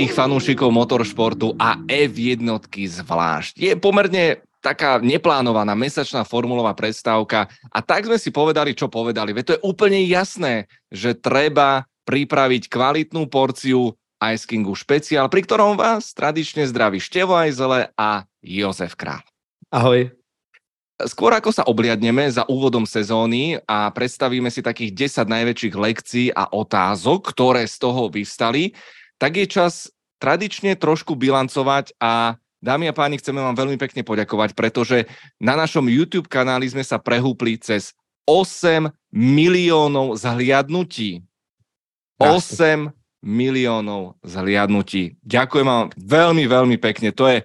všetkých fanúšikov motoršportu a F1 zvlášť. Je pomerne taká neplánovaná mesačná formulová prestávka a tak sme si povedali, čo povedali. Veď to je úplne jasné, že treba pripraviť kvalitnú porciu Ice Kingu špeciál, pri ktorom vás tradične zdraví Števo Ajzele a Jozef Král. Ahoj. Skôr ako sa obliadneme za úvodom sezóny a predstavíme si takých 10 najväčších lekcií a otázok, ktoré z toho vyvstali, tak je čas tradične trošku bilancovať a dámy a páni, chceme vám veľmi pekne poďakovať, pretože na našom YouTube kanáli sme sa prehúpli cez 8 miliónov zhliadnutí. 8 miliónov zhliadnutí. Ďakujem vám veľmi, veľmi pekne. To je,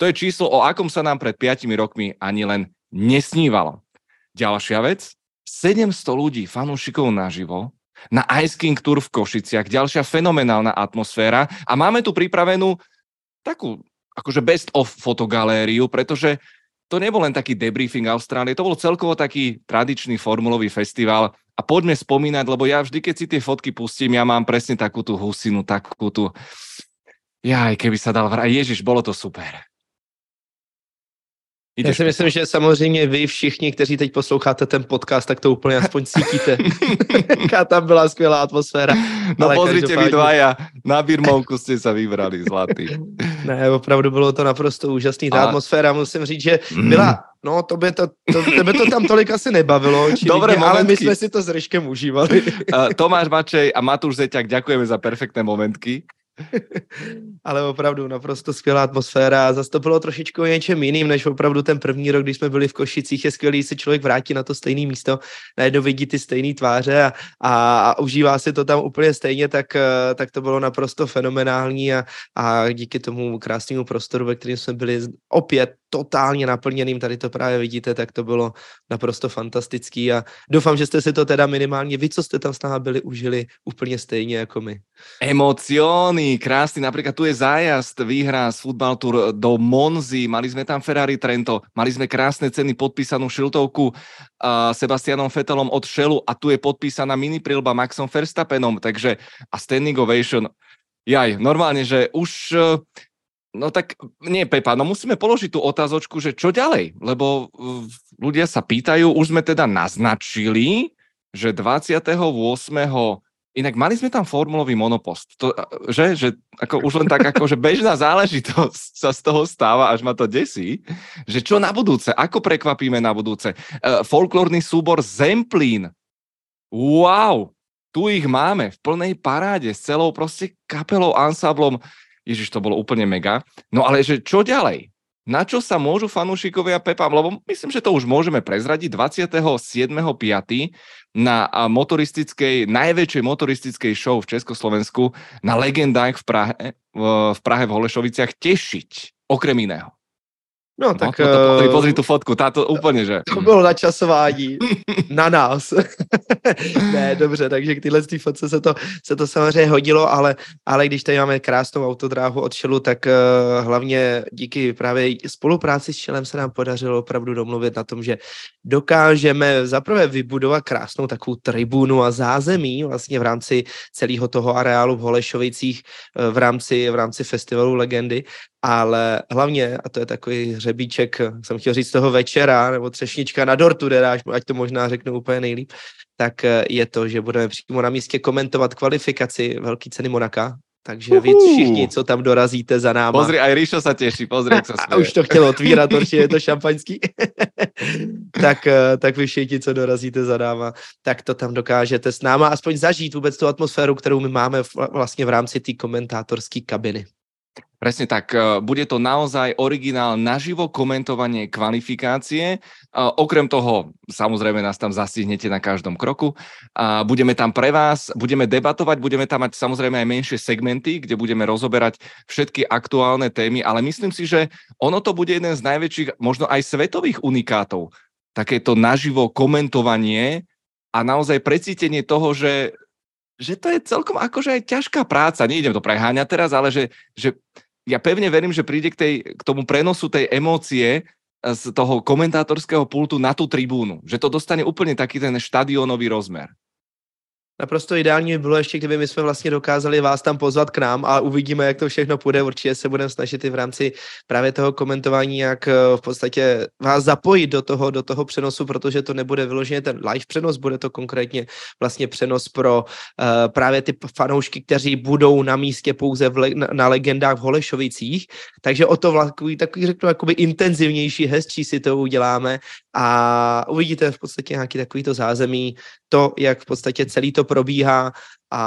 to je číslo, o akom sa nám pred 5 rokmi ani len nesnívalo. Ďalšia vec, 700 ľudí, fanúšikov naživo, na Ice King Tour v Košiciach, ďalšia fenomenálna atmosféra a máme tu pripravenú takú akože best of fotogalériu, pretože to nebol len taký debriefing Austrálie, to bol celkovo taký tradičný formulový festival a poďme spomínať, lebo ja vždy, keď si tie fotky pustím, ja mám presne takú tú husinu, takú tú... Jaj, keby sa dal vrať. Ježiš, bolo to super. Jdeš Já si myslím, že samozřejmě vy všichni, kteří teď posloucháte ten podcast, tak to úplně aspoň cítíte. Jaká tam byla skvělá atmosféra. No Ale pozrite vy dvaja, na Birmovku jste se vybrali zlatý. ne, opravdu bylo to naprosto úžasný. Ta A... atmosféra, musím říct, že mm. byla, no to by to, to, tebe to tam tolik asi nebavilo, Dobre, ale my jsme si to s Ryškem užívali. uh, Tomáš Mačej a Matúš Zeťak, ďakujeme za perfektné momentky. Ale opravdu naprosto skvělá atmosféra. Zase to bylo trošičku něčem jiným, než opravdu ten první rok, když jsme byli v Košicích. Je skvělý, se člověk vrátí na to stejné místo, najednou vidí ty stejné tváře a, a, a, užívá si to tam úplně stejně, tak, eh, tak to bylo naprosto fenomenální a, a díky tomu krásnému prostoru, ve kterém jsme byli opět totálně naplněným, tady to právě vidíte, tak to bylo naprosto fantastický a doufám, že jste si to teda minimálně vy, co jste tam s námi byli, užili úplně stejně jako my. Emociony, krásný, například tu je zájazd, výhra z Football Tour do Monzy, mali jsme tam Ferrari Trento, mali jsme krásné ceny, podpísanou šiltovku uh, Sebastianom Fetelom od Shellu a tu je podpísaná mini prilba Maxom Verstappenom, takže a standing ovation, jaj, normálně, že už No tak nie, Pepa, no musíme položiť tú otázočku, že čo ďalej? Lebo ľudia sa pýtajú, už sme teda naznačili, že 28. Inak mali sme tam formulový monopost, to, že, že ako už len tak ako, že bežná záležitosť sa z toho stáva, až ma to desí, že čo na budúce, ako prekvapíme na budúce. Uh, folklórny súbor Zemplín, wow, tu ich máme v plnej paráde s celou proste kapelou, ansáblom. Ježiš, to bolo úplne mega. No ale že čo ďalej? Na čo sa môžu fanúšikovia Pepa, lebo myslím, že to už môžeme prezradiť 27.5. na motoristickej, najväčšej motoristickej show v Československu na Legendách v Prahe, v Prahe v Holešoviciach tešiť, okrem iného. No, no tak... No, to, pozri, pozri tu fotku, táto úplně, že... To bylo načasování na nás. ne, dobře, takže k tyhle fotce se to, se to samozřejmě hodilo, ale, ale když tady máme krásnou autodráhu od Šelu, tak uh, hlavně díky právě spolupráci s Šelem se nám podařilo opravdu domluvit na tom, že dokážeme zaprvé vybudovat krásnou takovou tribunu a zázemí vlastně v rámci celého toho areálu v Holešovicích uh, v rámci, v rámci festivalu Legendy ale hlavně, a to je takový hřebíček, jsem chtěl říct toho večera, nebo třešnička na dortu, dáš, ať to možná řeknu úplně nejlíp, tak eh, je to, že budeme přímo na místě komentovat kvalifikaci Velké ceny Monaka, takže vy všichni, co tam dorazíte za náma. Pozri, aj Ríšo sa teší, pozri, jak sa A už to chtělo otvírat, určitě je to šampaňský. tak, eh, tak vy všichni, co dorazíte za náma, tak to tam dokážete s náma aspoň zažít vůbec tu atmosféru, kterou my máme vlastně v rámci té komentátorské kabiny. Presne tak. E, bude to naozaj originál naživo komentovanie kvalifikácie. E, okrem toho, samozrejme, nás tam zastihnete na každom kroku. Budeme tam pre vás, budeme debatovať, budeme tam mať samozrejme aj menšie segmenty, kde budeme rozoberať všetky aktuálne témy, ale myslím si, že ono to bude jeden z najväčších, možno aj svetových unikátov. Takéto naživo komentovanie a naozaj precítenie toho, že že to je celkom akože aj ťažká práca. Nejdem to preháňať teraz, ale že, že ja pevne verím, že príde k, tej, k tomu prenosu tej emócie eh, z toho komentátorského pultu na tú tribúnu. Že to dostane úplne taký ten štadionový rozmer. Naprosto ideální by bylo ještě, kdyby my jsme vlastně dokázali vás tam pozvat k nám a uvidíme, jak to všechno půjde. Určitě se budeme snažit i v rámci právě toho komentování, jak eh, v podstatě vás zapojit do toho, do toho přenosu, protože to nebude vyloženě ten live přenos, bude to konkrétně vlastně přenos pro uh, právě ty fanoušky, kteří budou na místě pouze v le- na, legendách v Holešovicích. Takže o to takový, takový řeknu, jakoby intenzivnější, hezčí si to uděláme a uvidíte v podstatě nějaký takovýto zázemí, to, jak v podstatě celý to probíhá a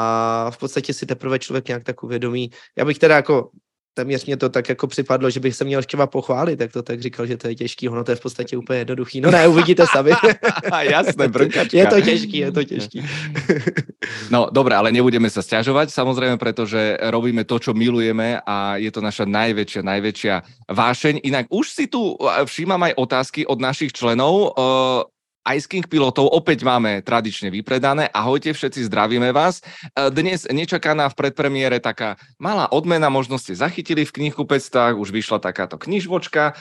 v podstatě si teprve člověk nějak tak uvědomí. Já bych teda jako téměř mě to tak jako připadlo, že bych se měl štěva pochválit, tak to tak říkal, že to je těžký, ono to je v podstatě úplně jednoduchý. No ne, uvidíte sami. Jasné, brkačka. Je to těžký, je to těžký. no dobré, ale nebudeme sa stiažovať, samozrejme, pretože robíme to, čo milujeme a je to naša najväčšia, najväčšia vášeň. Inak už si tu všímam aj otázky od našich členov. Ice King pilotov opäť máme tradične vypredané. Ahojte všetci, zdravíme vás. E, dnes nečakaná v predpremiére taká malá odmena, možno ste zachytili v knihkupectvách, už vyšla takáto knižvočka.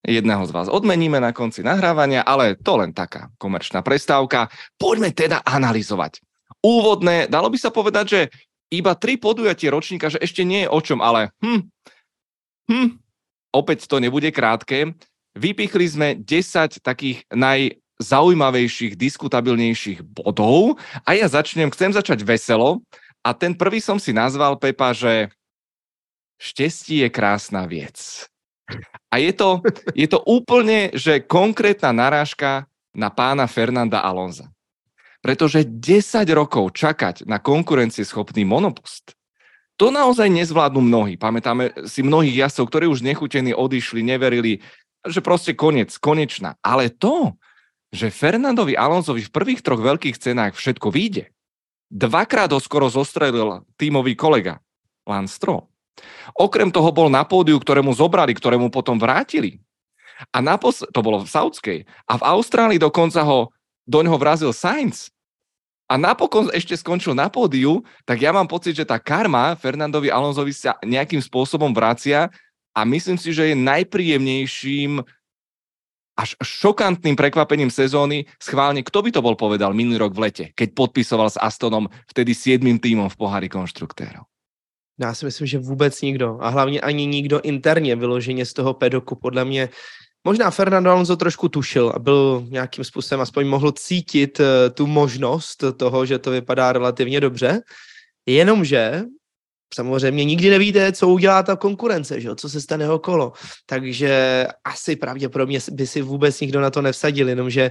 Jedného z vás odmeníme na konci nahrávania, ale to len taká komerčná prestávka. Poďme teda analyzovať. Úvodné, dalo by sa povedať, že iba tri podujatie ročníka, že ešte nie je o čom, ale hm, hm, opäť to nebude krátke. Vypichli sme 10 takých naj, zaujímavejších, diskutabilnejších bodov a ja začnem, chcem začať veselo a ten prvý som si nazval, Pepa, že štěstí je krásná věc. A je to, je to úplne, že konkrétna narážka na pána Fernanda Alonza. Pretože 10 rokov čakať na konkurencieschopný monopost, to naozaj nezvládnu mnohí. Pamätáme si mnohých jazdcov, ktorí už nechutení odišli, neverili, že proste konec, konečná. Ale to, že Fernandovi Alonsovi v prvých troch veľkých cenách všetko vyjde. Dvakrát ho skoro zostrelil tímový kolega Lance Stroll. Okrem toho bol na pódiu, ktorému zobrali, ktorému potom vrátili. A napos- to bolo v Saudskej. A v Austrálii dokonca ho do ňoho vrazil Sainz. A napokon ešte skončil na pódiu, tak ja mám pocit, že tá karma Fernandovi Alonsovi sa nejakým spôsobom vracia a myslím si, že je najpríjemnejším až šokantným prekvapením sezóny. Schválne, kto by to bol povedal minulý rok v lete, keď podpisoval s Astonom vtedy siedmým týmom v pohári konštruktérov? Já si myslím, že vůbec nikdo. A hlavně ani nikdo interně vyloženě z toho pedoku. Podle mě Možná Fernando Alonso trošku tušil a byl nějakým způsobem aspoň mohl cítit uh, tu možnost toho, že to vypadá relativně dobře. Jenomže samozřejmě nikdy nevíte, co udělá ta konkurence, že jo? co se stane okolo. Takže asi pravděpodobně by si vůbec nikdo na to nevsadil, jenomže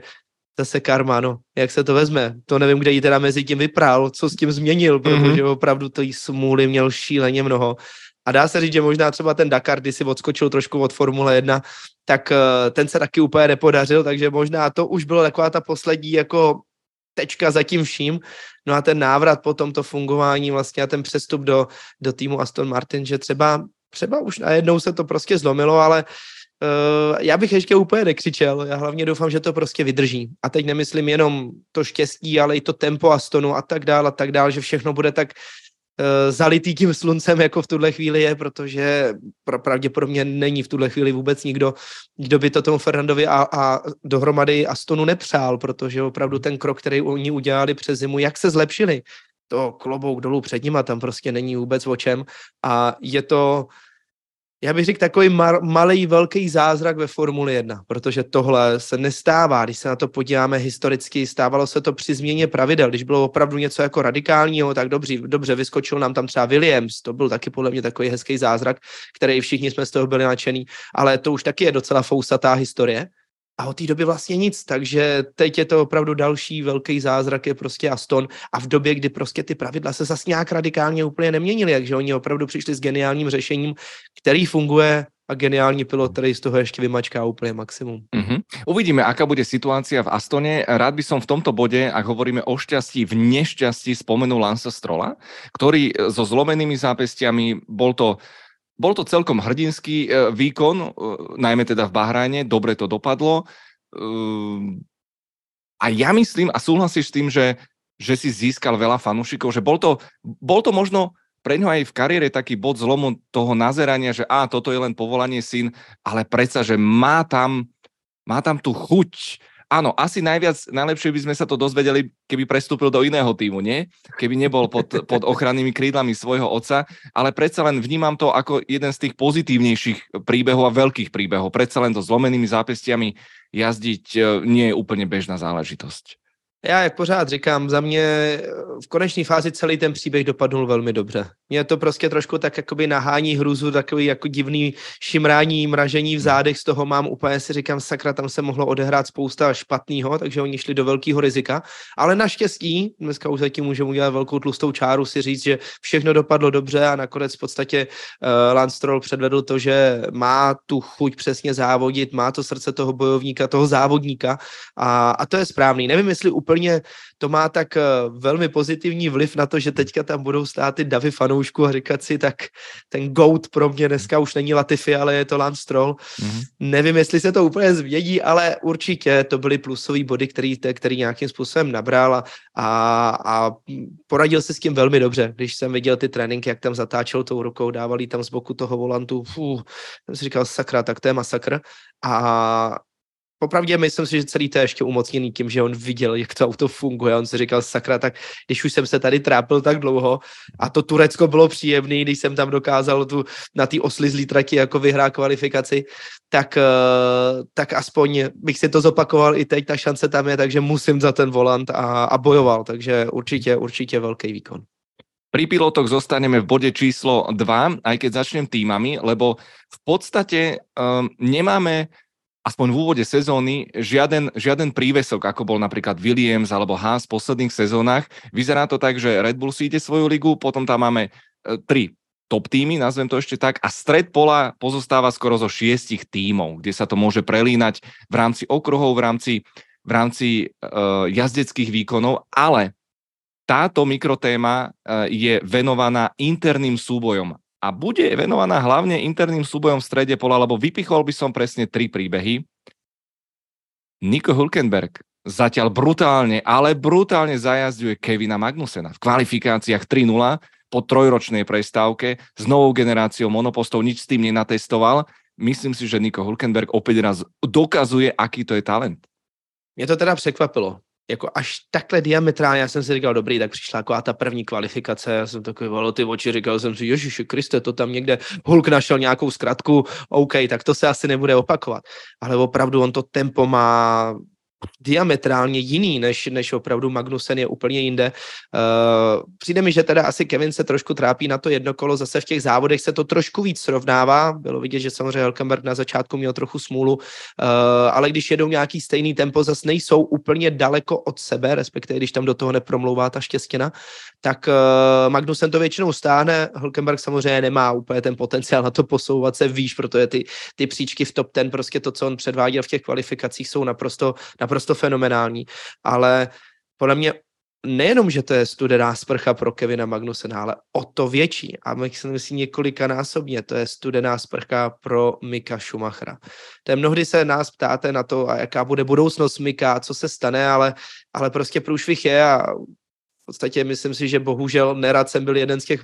zase karma, no, jak se to vezme. To nevím, kde jí teda mezi tím vyprál, co s tím změnil, mhm. protože mm-hmm. opravdu to jí smůly měl šíleně mnoho. A dá se říct, že možná třeba ten Dakar, kdy si odskočil trošku od Formule 1, tak uh, ten se taky úplně nepodařil, takže možná to už bylo taková ta poslední jako tečka za tím vším. No a ten návrat po tomto fungování vlastně a ten přestup do, do týmu Aston Martin, že třeba, třeba už najednou se to prostě zlomilo, ale uh, já bych ještě úplně nekřičel. Já hlavně doufám, že to prostě vydrží. A teď nemyslím jenom to štěstí, ale i to tempo Astonu a tak dál a tak dál, že všechno bude tak zalitý tím sluncem, jako v tuhle chvíli je, protože pravděpodobně není v tuhle chvíli vůbec nikdo, kdo by to tomu Fernandovi a, a dohromady Astonu nepřál, protože opravdu ten krok, který oni udělali přes zimu, jak se zlepšili, to klobouk dolů před nima, tam prostě není vůbec o čem. A je to já bych řekl takový mar, malý, velký zázrak ve Formuli 1, protože tohle se nestává. Když se na to podíváme historicky, stávalo se to při změně pravidel. Když bylo opravdu něco jako radikálního, tak dobře, dobře vyskočil nám tam třeba Williams, to byl taky podle mě takový hezký zázrak, který všichni jsme z toho byli nadšený, ale to už taky je docela fousatá historie a od té doby vlastně nic, takže teď je to opravdu další velký zázrak, je prostě Aston a v době, kdy prostě ty pravidla se zase nějak radikálně úplně neměnily, takže oni opravdu přišli s geniálním řešením, který funguje a geniální pilot, který z toho ještě vymačká úplně maximum. Mm-hmm. Uvidíme, aká bude situácia v Astone. Rád by som v tomto bode, ak hovoríme o šťastí, v nešťastí spomenul Lansa Strola, ktorý so zlomenými zápestiami bol to bol to celkom hrdinský e, výkon, e, najmä teda v Bahrajne, dobre to dopadlo. Ehm, a ja myslím a súhlasíš s tým, že, že si získal veľa fanúšikov, že bol to, bol to možno pre ňo aj v kariére taký bod zlomu toho nazerania, že a toto je len povolanie syn, ale predsa, že má tam, má tam tu chuť áno, asi najviac, najlepšie by sme sa to dozvedeli, keby prestúpil do iného týmu, nie? Keby nebol pod, pod ochrannými krídlami svojho otca, ale predsa len vnímam to ako jeden z tých pozitívnejších príbehov a veľkých príbehov. Predsa len to zlomenými zápestiami jazdiť e, nie je úplne bežná záležitosť. Já, jak pořád říkám, za mě v konečné fázi celý ten příběh dopadnul velmi dobře. Mě to prostě trošku tak jakoby nahání hruzu, takový jako divný šimrání, mražení v zádech, z toho mám úplně si říkám, sakra, tam se mohlo odehrát spousta špatného, takže oni šli do velkého rizika. Ale naštěstí, dneska už zatím můžeme udělat velkou tlustou čáru, si říct, že všechno dopadlo dobře a nakonec v podstatě uh, Lance Stroll předvedl to, že má tu chuť přesně závodit, má to srdce toho bojovníka, toho závodníka a, a to je správný. Nevím, jestli úplně to má tak uh, velmi pozitivní vliv na to, že teďka tam budou stát ty davy fanoušků a říkat si, tak ten GOAT pro mě dneska už není Latifi, ale je to Lance Stroll. Mm-hmm. Nevím, jestli se to úplně zvědí, ale určitě to byly plusové body, který, který nějakým způsobem nabral a, a, a poradil se s tím velmi dobře. Když jsem viděl ty tréninky, jak tam zatáčel tou rukou, dávali tam z boku toho volantu, fů, jsem si říkal, sakra, tak to je masakr. A popravdě myslím si, že celý to je ještě umocněný tím, že on viděl, jak to auto funguje. On si říkal, sakra, tak když už jsem se tady trápil tak dlouho a to Turecko bylo příjemný, když jsem tam dokázal tu, na té oslizlý trati jako vyhrát kvalifikaci, tak, eh, tak aspoň bych si to zopakoval i teď, ta šance tam je, takže musím za ten volant a, a bojoval, takže určitě, určitě velký výkon. Pri pilotoch zostaneme v bode číslo 2, aj keď začnem týmami, lebo v podstate um, nemáme aspoň v úvode sezóny žiaden, žiaden prívesok, ako bol napríklad Williams alebo Haas v posledných sezónach. Vyzerá to tak, že Red Bull si ide svoju ligu, potom tam máme e, tri top týmy, nazvem to ešte tak, a stred pola pozostáva skoro zo šiestich tímov, kde sa to môže prelínať v rámci okruhov, v rámci, v rámci uh, jazdeckých výkonov, ale táto mikrotéma uh, je venovaná interným súbojom a bude venovaná hlavne interným súbojom v strede pola, lebo vypichol by som presne tri príbehy. Nico Hulkenberg zatiaľ brutálne, ale brutálne zajazduje Kevina Magnusena v kvalifikáciách 3-0 po trojročnej prestávke s novou generáciou monopostov, nič s tým nenatestoval. Myslím si, že Nico Hulkenberg opäť raz dokazuje, aký to je talent. Mě to teda překvapilo jako až takhle diametrálně, já jsem si říkal, dobrý, tak přišla jako ta první kvalifikace, já jsem takový valo ty oči, říkal jsem si, Ježiši Kriste, to tam někde Hulk našel nějakou zkratku, OK, tak to se asi nebude opakovat. Ale opravdu on to tempo má diametrálně jiný, než, než opravdu Magnusen je úplně jinde. Uh, přijde mi, že teda asi Kevin se trošku trápí na to jedno kolo, zase v těch závodech se to trošku víc srovnává, bylo vidět, že samozřejmě Helkenberg na začátku měl trochu smůlu, uh, ale když jedou nějaký stejný tempo, zase nejsou úplně daleko od sebe, respektive když tam do toho nepromlouvá ta štěstina, tak uh, Magnusen to většinou stáhne, Hulkenberg samozřejmě nemá úplně ten potenciál na to posouvat se výš, protože ty, ty příčky v top ten, prostě to, co on předváděl v těch kvalifikacích, jsou naprosto, naprosto fenomenální, ale podle mě nejenom, že to je studená sprcha pro Kevina Magnusena, ale o to větší a myslím si několikanásobně, to je studená sprcha pro Mika Schumachera. To je mnohdy se nás ptáte na to, a jaká bude budoucnost Mika, co se stane, ale, ale prostě průšvih je a podstatě myslím si, že bohužel nerad jsem byl jeden z těch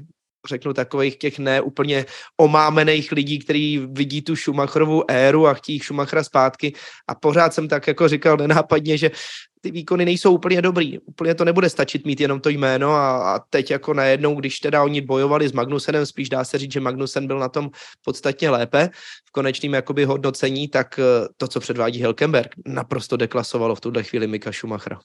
řeknu takových těch neúplně omámených lidí, kteří vidí tu Schumacherovu éru a chtějí Schumachera zpátky a pořád jsem tak jako říkal nenápadně, že ty výkony nejsou úplně dobrý. Úplně to nebude stačit mít jenom to jméno a, a teď jako najednou, když teda oni bojovali s Magnusenem, spíš dá se říct, že Magnusen byl na tom podstatně lépe v konečným jakoby hodnocení, tak eh, to, co předvádí Helkenberg, naprosto deklasovalo v tuhle chvíli Mika Schumachera.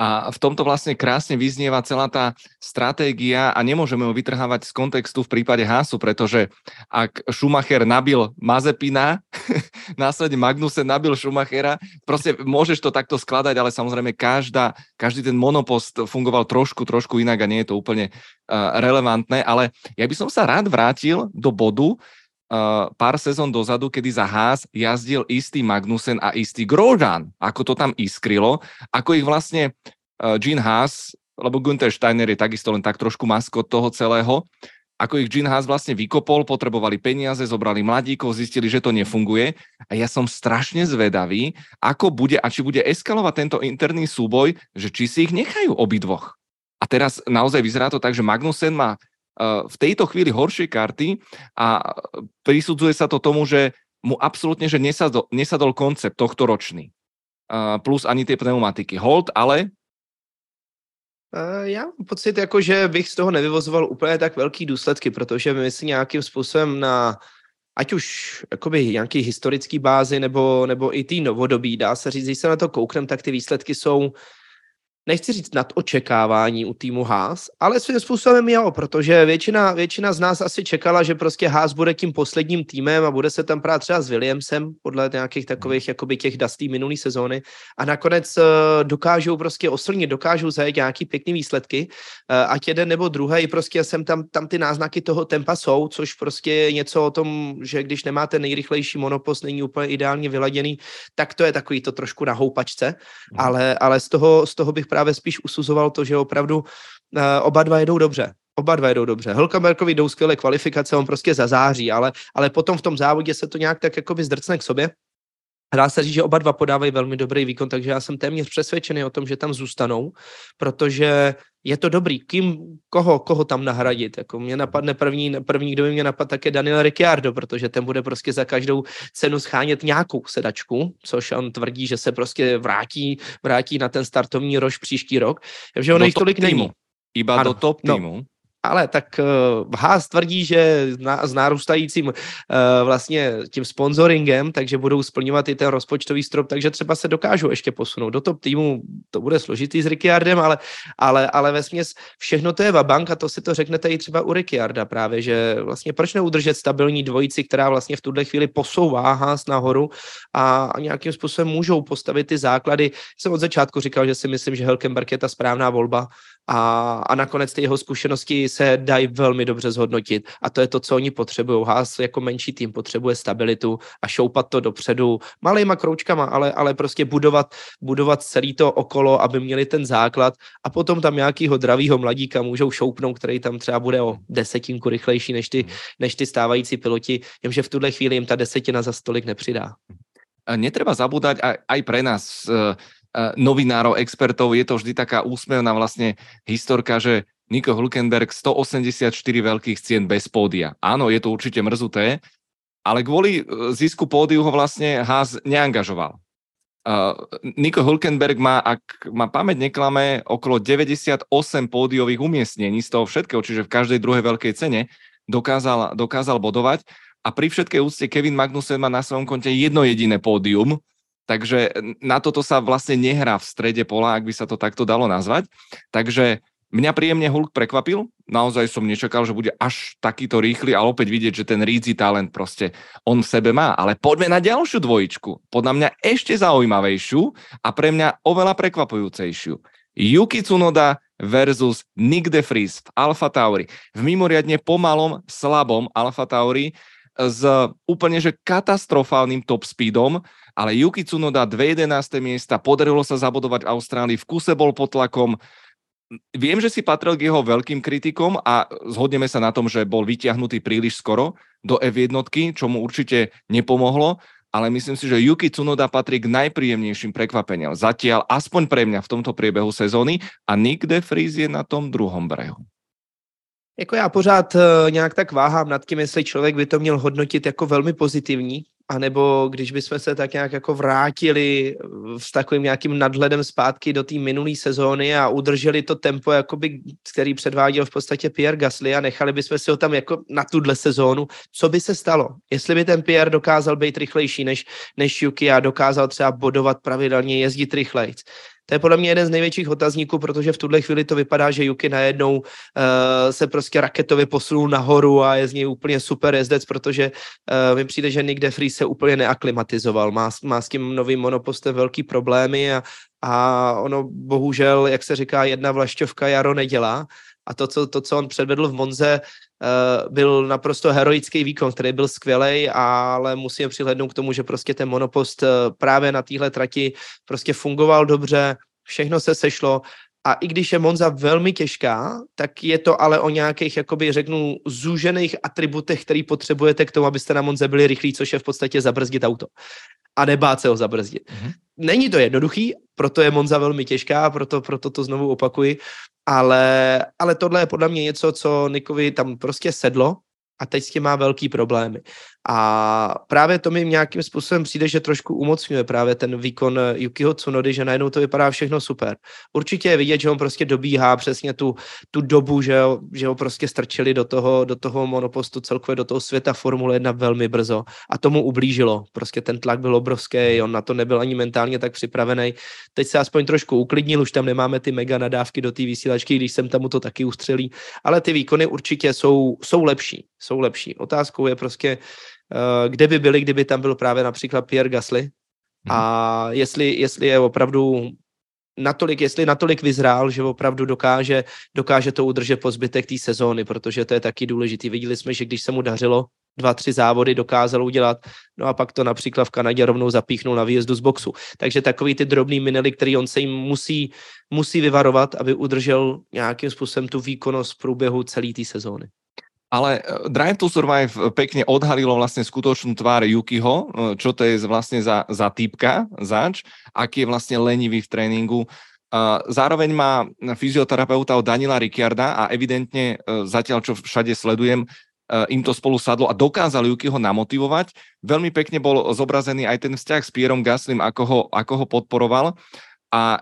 A v tomto vlastne krásne vyznieva celá tá stratégia a nemôžeme ho vytrhávať z kontextu v prípade Hasu, pretože ak Schumacher nabil Mazepina, následne Magnusen nabil Schumachera, proste môžeš to takto skladať, ale samozrejme každá, každý ten monopost fungoval trošku, trošku inak a nie je to úplne uh, relevantné, ale ja by som sa rád vrátil do bodu, uh, pár sezón dozadu, kedy za Haas jazdil istý Magnusen a istý Grosjean, ako to tam iskrilo, ako ich vlastne uh, Gene Haas, lebo Günther Steiner je takisto len tak trošku maskot toho celého, ako ich Gene Haas vlastne vykopol, potrebovali peniaze, zobrali mladíkov, zistili, že to nefunguje a ja som strašne zvedavý, ako bude a či bude eskalovať tento interný súboj, že či si ich nechajú obidvoch. A teraz naozaj vyzerá to tak, že Magnusen má v tejto chvíli horšie karty a prisudzuje sa to tomu, že mu absolútne že nesadol, nesadol koncept tohto ročný. plus ani ty pneumatiky. Hold, ale já mám pocit, jako, že bych z toho nevyvozoval úplně tak velký důsledky, protože my si nějakým způsobem na ať už jakoby nějaký historický bázi nebo, nebo i tý novodobí, dá se říct, když se na to kouknem, tak ty výsledky jsou nechci říct nad očekávání u týmu Haas, ale svým způsobem jo, protože většina, většina z nás asi čekala, že prostě Haas bude tím posledním týmem a bude se tam prát třeba s Williamsem podle nějakých takových jakoby těch dastý minulý sezóny a nakonec uh, dokážou prostě oslnit, dokážou zajít nějaký pěkný výsledky, uh, ať jeden nebo druhý, prostě jsem tam, tam ty náznaky toho tempa jsou, což prostě je něco o tom, že když nemáte nejrychlejší monopost, není úplně ideálně vyladěný, tak to je takový to trošku na houpačce, mm. ale, ale z toho, z toho bych právě spíš usuzoval to, že opravdu uh, oba dva jedou dobře. Oba dva jedou dobře. Hulkenbergovi jdou skvělé kvalifikace, on prostě zazáří, ale, ale potom v tom závodě se to nějak tak jakoby zdrcne k sobě. Dá se říct, že oba dva podávají velmi dobrý výkon, takže já jsem téměř přesvědčený o tom, že tam zůstanou, protože je to dobrý. Kým, koho, koho tam nahradit? Jako mě napadne první, první, kdo by mě napadl, tak je Daniel Ricciardo, protože ten bude prostě za každou cenu schánět nějakou sedačku, což on tvrdí, že se prostě vrátí, vrátí na ten startovní rož příští rok. Takže ono jich tolik týmu. není. Iba ano, do top no. týmu. No, ale tak uh, Haas tvrdí, že na, s nárůstajícím uh, vlastně tím sponsoringem, takže budou splňovat i ten rozpočtový strop, takže třeba se dokážou ještě posunout. Do top týmu to bude složitý s Ricciardem, ale, ale, ale ve směs všechno to je vabank a to si to řeknete i třeba u Ricciarda právě, že vlastně proč neudržet stabilní dvojici, která vlastně v tuhle chvíli posouvá Haas nahoru a, a nějakým způsobem můžou postavit ty základy. Jsem od začátku říkal, že si myslím, že Helkenberg je ta správná volba a, a nakonec ty jeho zkušenosti se dají velmi dobře zhodnotit a to je to, co oni potřebují. Haas jako menší tým potřebuje stabilitu a šoupat to dopředu malýma kroučkama, ale, ale prostě budovat, budovat celý to okolo, aby měli ten základ a potom tam nějakýho dravýho mladíka můžou šoupnout, který tam třeba bude o desetinku rychlejší než ty, než ty stávající piloti, jenže v tuhle chvíli jim ta desetina za stolik nepřidá. Netreba zabúdať aj, aj pre nás uh Eh, novinárov, expertov, je to vždy taká úsmevná vlastne historka, že Nico Hulkenberg 184 veľkých cien bez pódia. Áno, je to určite mrzuté, ale kvôli eh, zisku pódiu ho vlastne Haas neangažoval. Uh, Nico Hulkenberg má, ak má pamäť neklame, okolo 98 pódiových umiestnení z toho všetkého, čiže v každej druhej veľkej cene dokázal, dokázal bodovať a pri všetkej úcte Kevin Magnussen má na svojom konte jedno jediné pódium, Takže na toto sa vlastne nehrá v strede pola, ak by sa to takto dalo nazvať. Takže mňa príjemne Hulk prekvapil. Naozaj som nečakal, že bude až takýto rýchly, ale opäť vidieť, že ten rídzi talent proste on v sebe má. Ale poďme na ďalšiu dvojičku. Podľa mňa ešte zaujímavejšiu a pre mňa oveľa prekvapujúcejšiu. Yuki Tsunoda versus Nick de Vries v Alfa Tauri. V mimoriadne pomalom, slabom Alfa Tauri s úplne že katastrofálnym top speedom, ale Yuki Tsunoda 2.11. miesta, podarilo sa zabodovať Austrálii, v kuse bol pod tlakom, Viem, že si patril k jeho veľkým kritikom a zhodneme sa na tom, že bol vyťahnutý príliš skoro do F1, čo mu určite nepomohlo, ale myslím si, že Yuki Tsunoda patrí k najpríjemnejším prekvapeniam. Zatiaľ aspoň pre mňa v tomto priebehu sezóny a Nick de Vries je na tom druhom brehu. Jako já pořád uh, nějak tak váhám nad tím, jestli člověk by to měl hodnotit jako velmi pozitivní, anebo když bychom se tak nějak jako vrátili s takovým nějakým nadhledem zpátky do té minulé sezóny a udrželi to tempo, jakoby, který předváděl v podstatě Pierre Gasly a nechali bychom si ho tam jako na tuhle sezónu, co by se stalo? Jestli by ten Pierre dokázal být rychlejší než, než Yuki a dokázal třeba bodovat pravidelně, jezdit rychlejc, to je podle mě jeden z největších otazníků, protože v tuhle chvíli to vypadá, že Yuki najednou uh, se prostě raketově posunul nahoru a je z něj úplně super jezdec, protože uh, mi přijde, že Nick DeFries se úplně neaklimatizoval. Má, má s tím novým monopostem velký problémy a, a ono bohužel, jak se říká, jedna vlašťovka jaro nedělá. A to, co, to, co on předvedl v Monze, uh, byl naprosto heroický výkon, který byl skvělý, ale musím přihlednout k tomu, že prostě ten monopost uh, právě na téhle trati prostě fungoval dobře, všechno se sešlo a i když je Monza velmi těžká, tak je to ale o nějakých, jakoby řeknu, zúžených atributech, který potřebujete k tomu, abyste na Monze byli rychlí, což je v podstatě zabrzdit auto a nebát se ho zabrzdit. Mm-hmm. Není to jednoduchý, proto je Monza velmi těžká, proto, proto to znovu opakuji, ale, ale tohle je podle mě něco, co Nikovi tam prostě sedlo a teď s tím má velký problémy. A právě to mi nějakým způsobem přijde, že trošku umocňuje právě ten výkon Yukiho Tsunody, že najednou to vypadá všechno super. Určitě je vidět, že on prostě dobíhá přesně tu, tu dobu, že ho, že ho prostě strčili do toho, do toho monopostu celkově, do toho světa Formule 1 velmi brzo a tomu ublížilo. Prostě ten tlak byl obrovský, on na to nebyl ani mentálně tak připravený. Teď se aspoň trošku uklidnil, už tam nemáme ty mega nadávky do té vysílačky, když jsem tam to taky ustřelí, ale ty výkony určitě jsou, jsou lepší, jsou lepší. Otázkou je prostě, kde by byli, kdyby tam byl právě například Pierre Gasly a mhm. jestli, jestli je opravdu natolik, jestli natolik vyzrál, že opravdu dokáže, dokáže to udržet po zbytek té sezóny, protože to je taky důležitý. Viděli jsme, že když se mu dařilo, dva, tři závody dokázal udělat, no a pak to například v Kanadě rovnou zapíchnul na výjezdu z boxu. Takže takový ty drobný minely, který on se jim musí, musí vyvarovat, aby udržel nějakým způsobem tu výkonnost v průběhu celé té sezóny. Ale eh, Drive to Survive pekne odhalilo vlastne skutočnú tvár Yukiho, eh, čo to je vlastne za, za týpka, zač, aký je vlastne lenivý v tréningu. Zároveň má fyzioterapeuta od Danila Ricciarda a evidentne eh, zatiaľ, čo všade sledujem, im to spolu sadlo a dokázal Yukiho namotivovať. Veľmi pekne bol zobrazený aj ten vzťah s Pierom Gaslym, ako ho, ako ho podporoval. A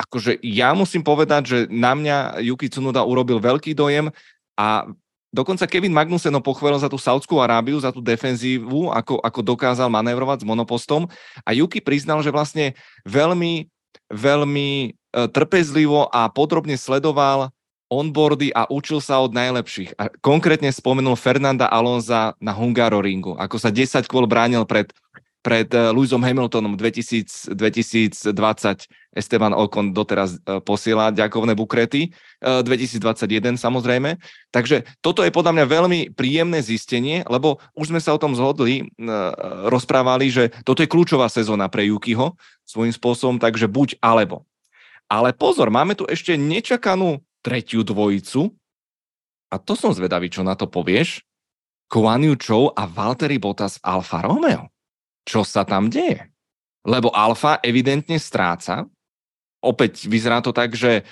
akože ja musím povedať, že na mňa Yuki Tsunoda urobil veľký dojem a Dokonca Kevin Magnussen ho pochválil za tú Saudskú Arábiu, za tú defenzívu, ako, ako dokázal manévrovať s monopostom. A Yuki priznal, že vlastne veľmi, veľmi e, trpezlivo a podrobne sledoval onboardy a učil sa od najlepších. A konkrétne spomenul Fernanda Alonza na Hungaroringu, ako sa 10 kôl bránil pred pred eh, Lewisom Hamiltonom 2000, 2020 Esteban Ocon doteraz eh, posiela ďakovné bukrety, 2021 eh, samozrejme. Takže toto je podľa mňa veľmi príjemné zistenie, lebo už sme sa o tom zhodli, rozprávali, že toto je kľúčová sezóna pre Yukiho svojím spôsobom, takže buď alebo. Ale pozor, máme tu ešte nečakanú tretiu dvojicu a to som zvedavý, čo na to povieš. Kuan Yu Chou a Valtteri Bottas Alfa Romeo čo sa tam deje. Lebo Alfa evidentne stráca. Opäť vyzerá to tak, že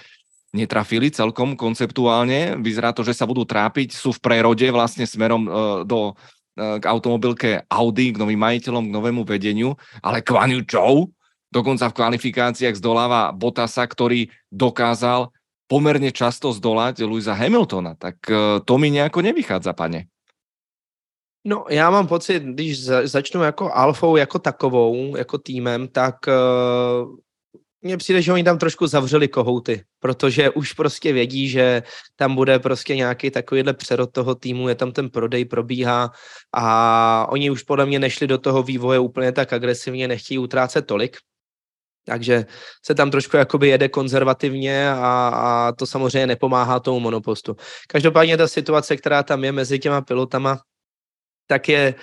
netrafili celkom konceptuálne. Vyzerá to, že sa budú trápiť, sú v prerode vlastne smerom uh, do, uh, k automobilke Audi, k novým majiteľom, k novému vedeniu, ale Kwan Yu Chou dokonca v kvalifikáciách zdoláva Botasa, ktorý dokázal pomerne často zdolať Luisa Hamiltona. Tak uh, to mi nejako nevychádza, pane. No, já mám pocit, když za, začnu jako alfou, jako takovou, jako týmem, tak uh, mně přijde, že oni tam trošku zavřeli kohouty, protože už prostě vědí, že tam bude prostě nějaký takovýhle přerod toho týmu, je tam ten prodej, probíhá a oni už podle mě nešli do toho vývoje úplně tak agresivně, nechtějí utrácet tolik, takže se tam trošku jakoby jede konzervativně a, a to samozřejmě nepomáhá tomu monopostu. Každopádně ta situace, která tam je mezi těma pilotama, tak je,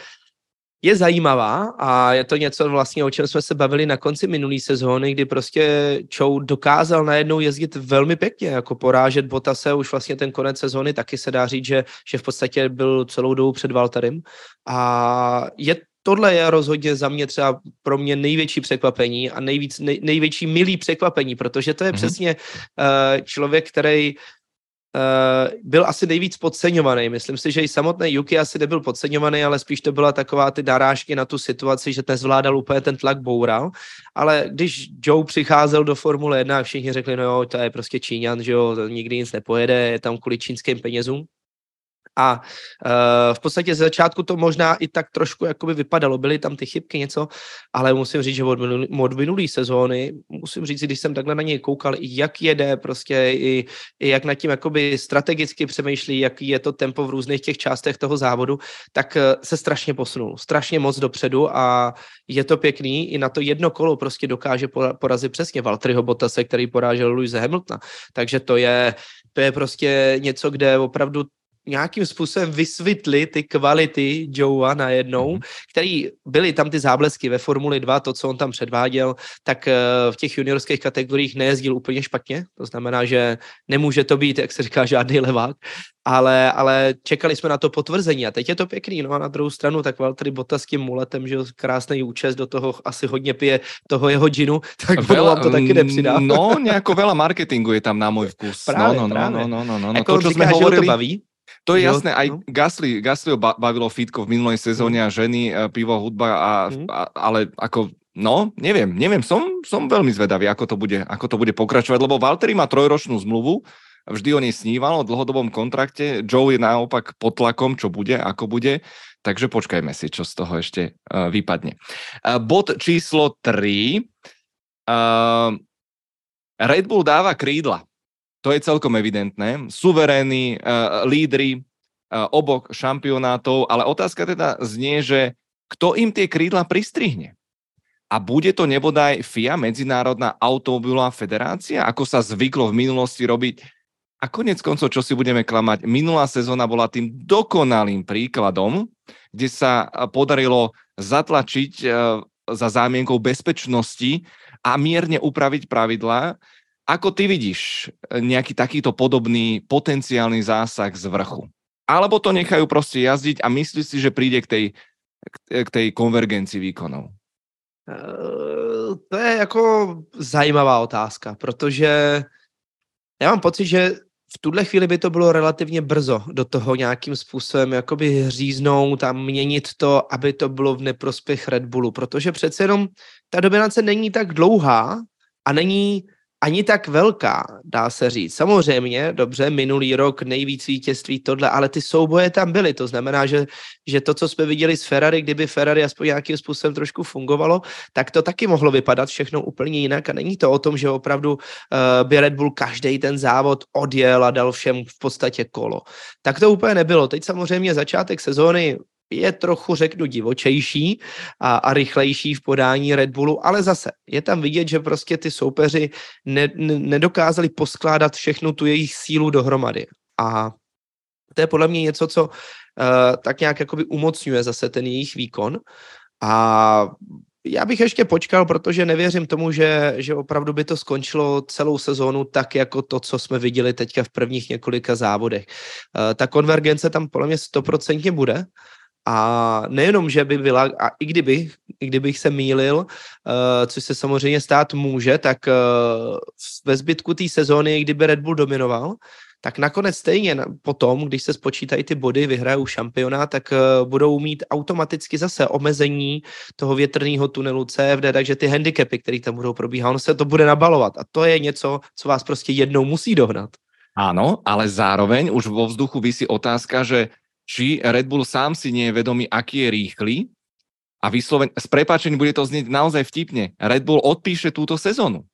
je zajímavá a je to něco vlastně, o čem jsme se bavili na konci minulé sezóny, kdy prostě Chou dokázal najednou jezdit velmi pěkně, jako porážet Botase, už vlastně ten konec sezóny taky se dá říct, že, že v podstatě byl celou dobu před Valterem a je tohle je rozhodně za mě třeba pro mě největší překvapení a nejvíc, nej, největší milý překvapení, protože to je mm-hmm. přesně uh, člověk, který Uh, byl asi nejvíc podceňovaný. Myslím si, že i samotný Yuki asi nebyl podceňovaný, ale spíš to byla taková ty narážky na tu situaci, že nezvládal úplně ten tlak boural. Ale když Joe přicházel do Formule 1 všichni řekli, no jo, to je prostě Číňan, že jo, nikdy nic nepojede, je tam kvůli čínským penězům. A uh, v podstatě ze začátku to možná i tak trošku jakoby vypadalo, byly tam ty chybky něco, ale musím říct, že od, minulý, od minulý sezóny, musím říct, když jsem takhle na něj koukal, jak jede prostě, i, i jak nad tím jakoby strategicky přemýšlí, jaký je to tempo v různých těch částech toho závodu, tak uh, se strašně posunul, strašně moc dopředu a je to pěkný, i na to jedno kolo prostě dokáže porazit přesně Valtteriho Bottase, který porážel Louise Hamiltona, takže to je, to je prostě něco, kde opravdu nějakým způsobem vysvětli ty kvality Joea najednou, mm-hmm. který byly tam ty záblesky ve Formuli 2, to, co on tam předváděl, tak eh, v těch juniorských kategoriích nejezdil úplně špatně, to znamená, že nemůže to být, jak se říká, žádný levák, ale, ale čekali jsme na to potvrzení a teď je to pěkný, no a na druhou stranu tak Valtteri Bottas s tím muletem, že krásný účest, do toho asi hodně pije toho jeho džinu, tak vám to taky nepřidá. No, nějako veľa marketingu je tam na můj vkus. Právě, no, no, no, právě. no, no, no, no, no. Jako to, říká, jsme hovorili... to baví, To je jo, jasné, aj no. Gasly, Gasly bavilo fitko v minulej sezóne mm. a ženy, e, pivo, hudba, a, mm. a, ale ako No, neviem, neviem, som, som veľmi zvedavý, ako to, bude, ako to bude pokračovať, lebo Valtteri má trojročnú zmluvu, vždy o nej sníval, o dlhodobom kontrakte, Joe je naopak pod tlakom, čo bude, ako bude, takže počkajme si, čo z toho ešte uh, vypadne. Uh, bod číslo 3. Uh, Red Bull dáva krídla. To je celkom evidentné. Suverénni, uh, lídry uh, obok šampionátov, ale otázka teda znie, že kto im tie krídla pristrihne? A bude to nebodaj FIA, Medzinárodná automobilová federácia, ako sa zvyklo v minulosti robiť. A konec koncov, čo si budeme klamať, minulá sezóna bola tým dokonalým príkladom, kde sa podarilo zatlačiť za zámienkou bezpečnosti a mierne upraviť pravidlá. Ako ty vidíš e, nejaký takýto podobný potenciálny zásah z vrchu? Alebo to nechajú proste jazdiť a myslíš si, že príde k tej, k tej konvergencii výkonov? Eh, to je jako zajímavá otázka, protože já mám pocit, že v tuhle chvíli by to bylo relativně brzo do toho nějakým způsobem jakoby říznout a měnit to, aby to bylo v neprospěch Red Bullu, protože přece jenom ta dominace není tak dlouhá a není ani tak velká, dá se říct. Samozřejmě, dobře, minulý rok nejvíc vítězství tohle, ale ty souboje tam byly. To znamená, že, že to, co jsme viděli s Ferrari, kdyby Ferrari aspoň nějakým způsobem trošku fungovalo, tak to taky mohlo vypadat všechno úplně jinak. A není to o tom, že opravdu uh, by Red Bull každý ten závod odjel a dal všem v podstatě kolo. Tak to úplně nebylo. Teď samozřejmě začátek sezóny je trochu, řeknu, divočejší a, a rychlejší v podání Red Bullu, ale zase je tam vidět, že prostě ty soupeři ne, ne, nedokázali poskládat všechnu tu jejich sílu dohromady. A to je podle mě něco, co uh, tak nějak jakoby umocňuje zase ten jejich výkon. A já bych ještě počkal, protože nevěřím tomu, že, že opravdu by to skončilo celou sezónu tak, jako to, co jsme viděli teďka v prvních několika závodech. Uh, ta konvergence tam podle mě stoprocentně bude, a nejenom, že by byla, a i kdyby, i kdybych se mýlil, uh, což se samozřejmě stát může, tak uh, ve zbytku té sezóny, kdyby Red Bull dominoval, tak nakonec stejně potom, když se spočítají ty body, vyhrajou šampionát, tak uh, budou mít automaticky zase omezení toho větrného tunelu CFD, takže ty handicapy, které tam budou probíhat, ono se to bude nabalovat. A to je něco, co vás prostě jednou musí dohnat. Áno, ale zároveň už vo vzduchu vysí otázka, že či Red Bull sám si nie je vedomý, aký je rýchly a vysloven, s prepáčením bude to znieť naozaj vtipne. Red Bull odpíše túto sezónu.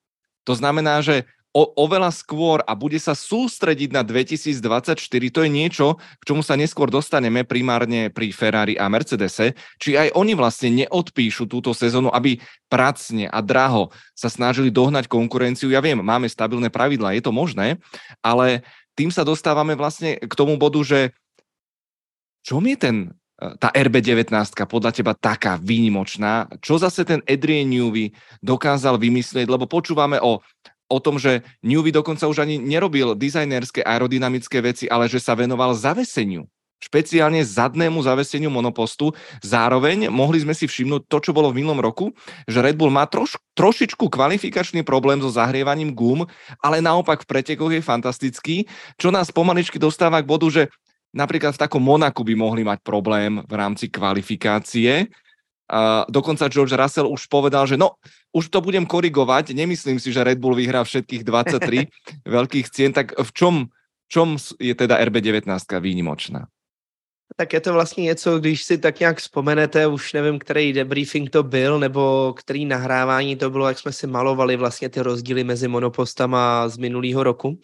To znamená, že o, oveľa skôr a bude sa sústrediť na 2024. To je niečo, k čomu sa neskôr dostaneme primárne pri Ferrari a Mercedese. Či aj oni vlastne neodpíšu túto sezónu, aby pracne a draho sa snažili dohnať konkurenciu. Ja viem, máme stabilné pravidlá, je to možné, ale tým sa dostávame vlastne k tomu bodu, že čom je ten, e, tá RB19 podľa teba taká výnimočná? Čo zase ten Adrian Newey dokázal vymyslieť? Lebo počúvame o, o tom, že Newey dokonca už ani nerobil dizajnerské aerodynamické veci, ale že sa venoval zaveseniu špeciálne zadnému zaveseniu monopostu. Zároveň mohli sme si všimnúť to, čo bolo v minulom roku, že Red Bull má troš, trošičku kvalifikačný problém so zahrievaním gum, ale naopak v pretekoch je fantastický, čo nás pomaličky dostáva k bodu, že napríklad v takom Monaku by mohli mať problém v rámci kvalifikácie. Uh, dokonca George Russell už povedal, že no, už to budem korigovať, nemyslím si, že Red Bull vyhrá všetkých 23 veľkých cien, tak v čom, čom je teda RB19 výnimočná? Tak je to vlastně něco, když si tak nějak vzpomenete, už nevím, který debriefing to byl, nebo který nahrávání to bylo, jak jsme si malovali vlastně ty rozdíly mezi monopostama z minulého roku.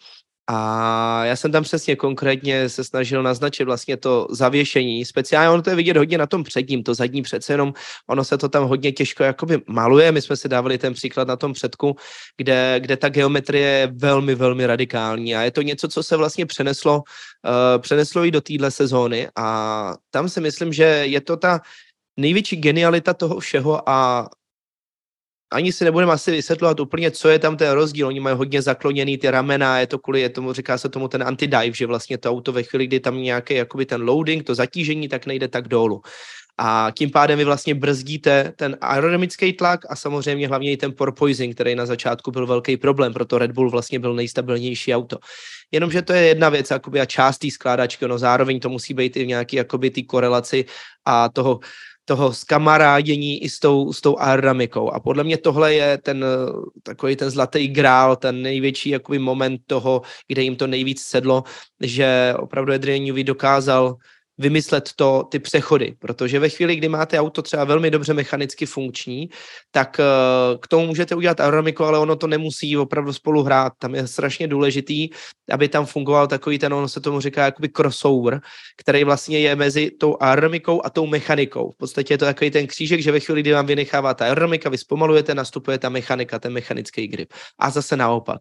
A já jsem tam přesně konkrétně se snažil naznačit vlastně to zavěšení. Speciálně ono to je vidět hodně na tom předním, to zadní přece jenom, ono se to tam hodně těžko jakoby maluje. My jsme si dávali ten příklad na tom předku, kde, kde ta geometrie je velmi, velmi radikální a je to něco, co se vlastně přeneslo, uh, přeneslo i do téhle sezóny a tam si myslím, že je to ta největší genialita toho všeho a ani si nebudeme asi vysvětlovat úplně, co je tam ten rozdíl. Oni mají hodně zakloněný ty ramena, je to kvůli, je tomu, říká se tomu ten anti-dive, že vlastně to auto ve chvíli, kdy tam nějaký jakoby ten loading, to zatížení, tak nejde tak dolů. A tím pádem vy vlastně brzdíte ten aerodynamický tlak a samozřejmě hlavně i ten porpoising, který na začátku byl velký problém, proto Red Bull vlastně byl nejstabilnější auto. Jenomže to je jedna věc jakoby, a část té skládačky, no zároveň to musí být i v nějaký jakoby, ty korelaci a toho toho skamarádění i s tou, s tou aerodynamikou. A podle mě tohle je ten takový ten zlatý grál, ten největší jakoby moment toho, kde jim to nejvíc sedlo, že opravdu Adrian Newey dokázal vymyslet to, ty přechody, protože ve chvíli, kdy máte auto třeba velmi dobře mechanicky funkční, tak uh, k tomu můžete udělat aerodynamiku, ale ono to nemusí opravdu spolu hrát. Tam je strašně důležitý, aby tam fungoval takový ten, ono se tomu říká jakoby crossover, který vlastně je mezi tou aerodynamikou a tou mechanikou. V podstatě je to takový ten křížek, že ve chvíli, kdy vám vynechává ta aerodynamika, vy zpomalujete, nastupuje ta mechanika, ten mechanický grip. A zase naopak.